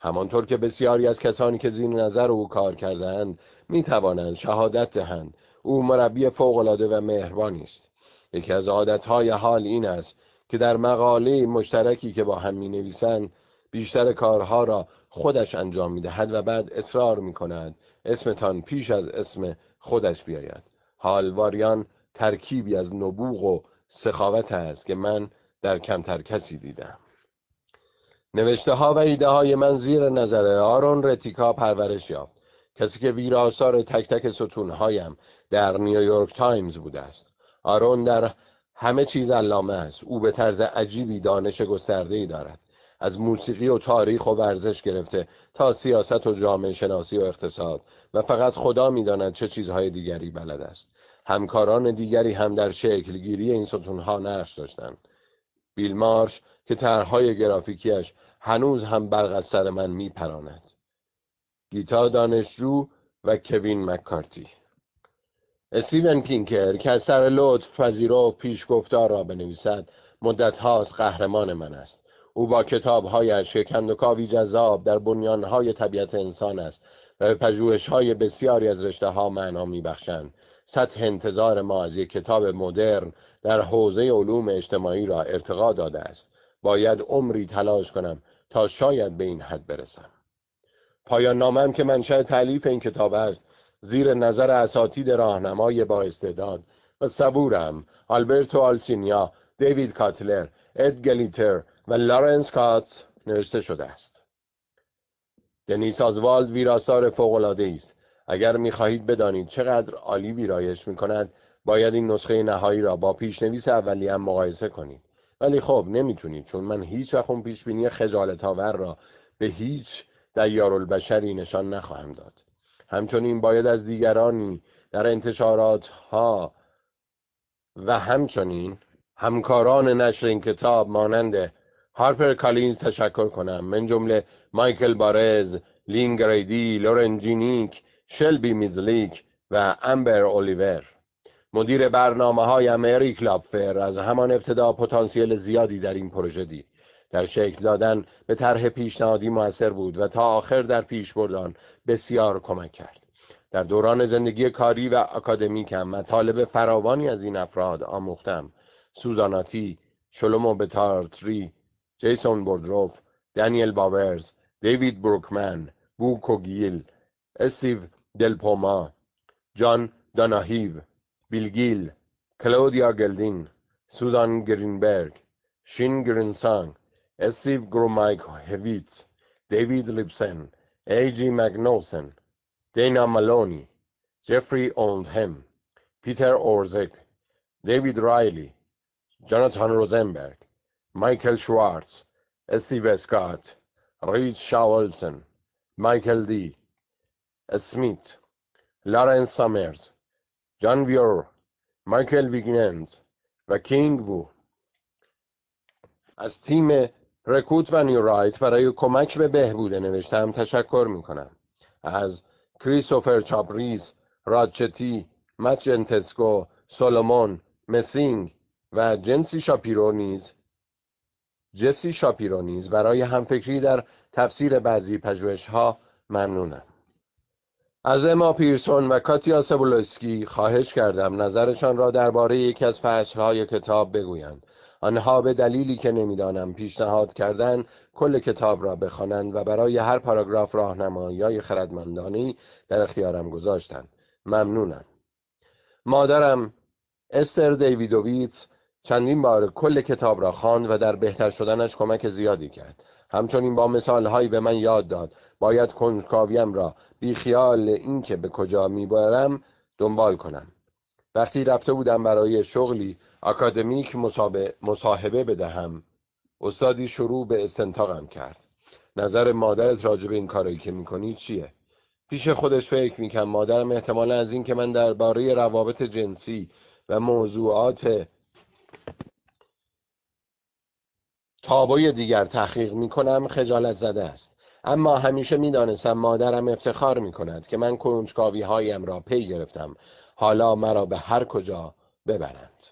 همانطور که بسیاری از کسانی که زیر نظر او کار کردهاند می توانند شهادت دهند. او مربی فوقالعاده و مهربانی است. یکی از عادتهای حال این است که در مقاله مشترکی که با هم می نویسند بیشتر کارها را خودش انجام می دهد و بعد اصرار می کند اسمتان پیش از اسم خودش بیاید. هال واریان ترکیبی از نبوغ و سخاوت است که من در کمتر کسی دیدم. نوشته ها و ایده های من زیر نظر آرون رتیکا پرورش یافت. کسی که ویراستار تک تک ستونهایم در نیویورک تایمز بوده است. آرون در همه چیز علامه است. او به طرز عجیبی دانش گسترده ای دارد. از موسیقی و تاریخ و ورزش گرفته تا سیاست و جامعه شناسی و اقتصاد و فقط خدا می‌داند چه چیزهای دیگری بلد است. همکاران دیگری هم در شکلگیری این ستونها نقش داشتند. بیل مارش که طرحهای گرافیکیش هنوز هم برق از سر من میپراند. گیتا دانشجو و کوین مکارتی استیون پینکر که از سر لطف پذیرفت پیشگفتار را بنویسد مدت هاست قهرمان من است. او با کتابهایش که کندوکاوی جذاب در بنیانهای طبیعت انسان است و به های بسیاری از رشته ها معنا میبخشند. سطح انتظار ما از یک کتاب مدرن در حوزه علوم اجتماعی را ارتقا داده است. باید عمری تلاش کنم تا شاید به این حد برسم. پایان نامم که منشأ تعلیف این کتاب است زیر نظر اساتید راهنمای با استعداد و صبورم آلبرتو آلسینیا دیوید کاتلر اد گلیتر و لارنس کاتس نوشته شده است. دنیس آزوالد ویراستار فوقالعاده است. اگر می‌خواهید بدانید چقدر عالی ویرایش می‌کند باید این نسخه نهایی را با پیشنویس اولیه مقایسه کنید. ولی خب نمی‌تونید چون من هیچ وقت اون پیشبینی خجالت آور را به هیچ دیارالبشری نشان نخواهم داد. همچنین باید از دیگرانی در انتشارات ها و همچنین همکاران نشر این کتاب مانند هارپر کالینز تشکر کنم. من‌جمله مایکل بارز، لین گریدی، لورن جینیک، شلبی میزلیک و امبر الیور مدیر برنامه های اریک لابفر از همان ابتدا پتانسیل زیادی در این پروژه دید. در شکل دادن به طرح پیشنهادی موثر بود و تا آخر در پیش بردن بسیار کمک کرد. در دوران زندگی کاری و اکادمیکم مطالب فراوانی از این افراد آموختم. سوزاناتی شلومو بتارتری جیسون بوردروف دانیل باورز دیوید بروکمن بو کوگیل استیو دلپوما جان داناهیو Bill Gill, Claudia Geldin, Susan Greenberg, Shin Grinsang, Esif Gromykovitz, David Lipsen, A.G. Magnussen, Dana Maloney, Jeffrey Oldham, Peter Orzek, David Riley, Jonathan Rosenberg, Michael Schwartz, Steve Scott, Reed Shawelson, Michael D. Smith, Lauren Summers, جان ویور مایکل ویگننز و کینگ وو از تیم رکوت و نیورایت برای کمک به بهبود نوشته‌ام تشکر می کنم از کریستوفر چابریز رادچتی مت جنتسکو سولومون مسینگ و جنسی شاپیرو نیز جسی شاپیرو نیز برای همفکری در تفسیر بعضی ها ممنونم. از اما پیرسون و کاتیا سبولسکی خواهش کردم نظرشان را درباره یکی از فصلهای کتاب بگویند. آنها به دلیلی که نمی‌دانم پیشنهاد کردن کل کتاب را بخوانند و برای هر پاراگراف راهنمایی خردمندانه در اختیارم گذاشتند. ممنونم. مادرم استر دیویدوویتس چندین بار کل کتاب را خواند و در بهتر شدنش کمک زیادی کرد. همچنین با مثالهایی به من یاد داد. باید کنجکاویم را بیخیال اینکه به کجا می‌برم دنبال کنم. وقتی رفته بودم برای شغلی اکادمیک مصاحبه بدهم استادی شروع به استنتاقم کرد. نظر مادرت راجع به این کارایی که می‌کنی چیه؟ پیش خودش فکر می‌کنم مادرم احتمالا از اینکه من درباره روابط جنسی و موضوعات تابوی دیگر تحقیق می‌کنم خجالت زده است. اما همیشه می‌دانستم مادرم افتخار می‌کند که من کنجکاوی هایم را پی گرفتم. حالا مرا به هر کجا ببرند.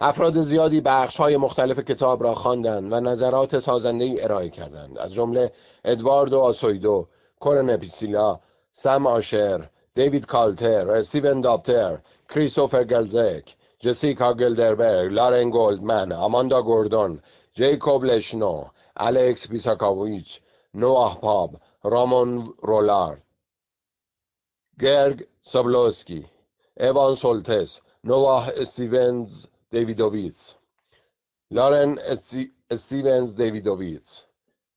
افراد زیادی بخش های مختلف کتاب را خواندند و نظرات سازنده ای ارائه کردند. از جمله ادواردو آسویدو کورن اپیسیلا سم آشر دیوید کالتر استیون داپتر کریستوفر گلزک جسیکا گلدربرگ لارن گولدمن آماندا گوردون جیکوب لشنو الکس بیساکاویچ نواه پاب رامون رولار گرگ سابلوسکی ایوان سولتس نواه استیونز دیویدوویتس لارن استیونز دیویدوویتس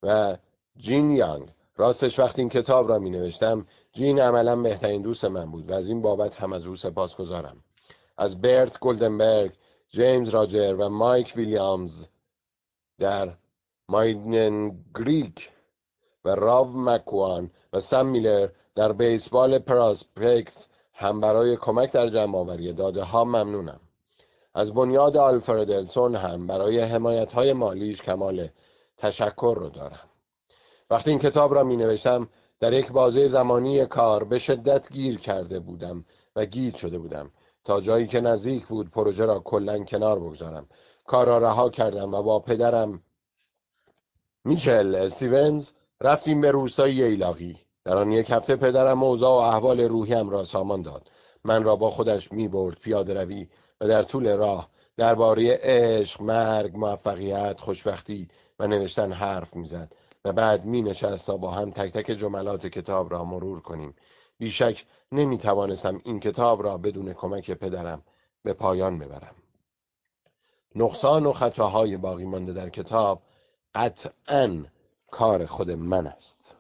و جین یانگ راستش وقتی این کتاب را می نوشتم جین عملا بهترین دوست من بود و از این بابت هم از او سپاس گذارم از برت گلدنبرگ جیمز راجر و مایک ویلیامز در ماینن گریک و راو مکوان و سم میلر در بیسبال پراسپکس هم برای کمک در جمع آوری داده ها ممنونم. از بنیاد آلفردلسون هم برای حمایت های مالیش کمال تشکر رو دارم. وقتی این کتاب را می نوشتم در یک بازه زمانی کار به شدت گیر کرده بودم و گیر شده بودم تا جایی که نزدیک بود پروژه را کلا کنار بگذارم. کار را رها کردم و با پدرم میچل استیونز رفتیم به روستای ایلاقی در آن یک هفته پدرم اوضاع و احوال روحیم را سامان داد. من را با خودش می برد پیاده روی و در طول راه درباره عشق، مرگ، موفقیت، خوشبختی و نوشتن حرف می‌زد و بعد می نشست تا با هم تک تک جملات کتاب را مرور کنیم. بیشک نمی توانستم این کتاب را بدون کمک پدرم به پایان ببرم. نقصان و خطاهای باقی مانده در کتاب قطعا کار خود من است.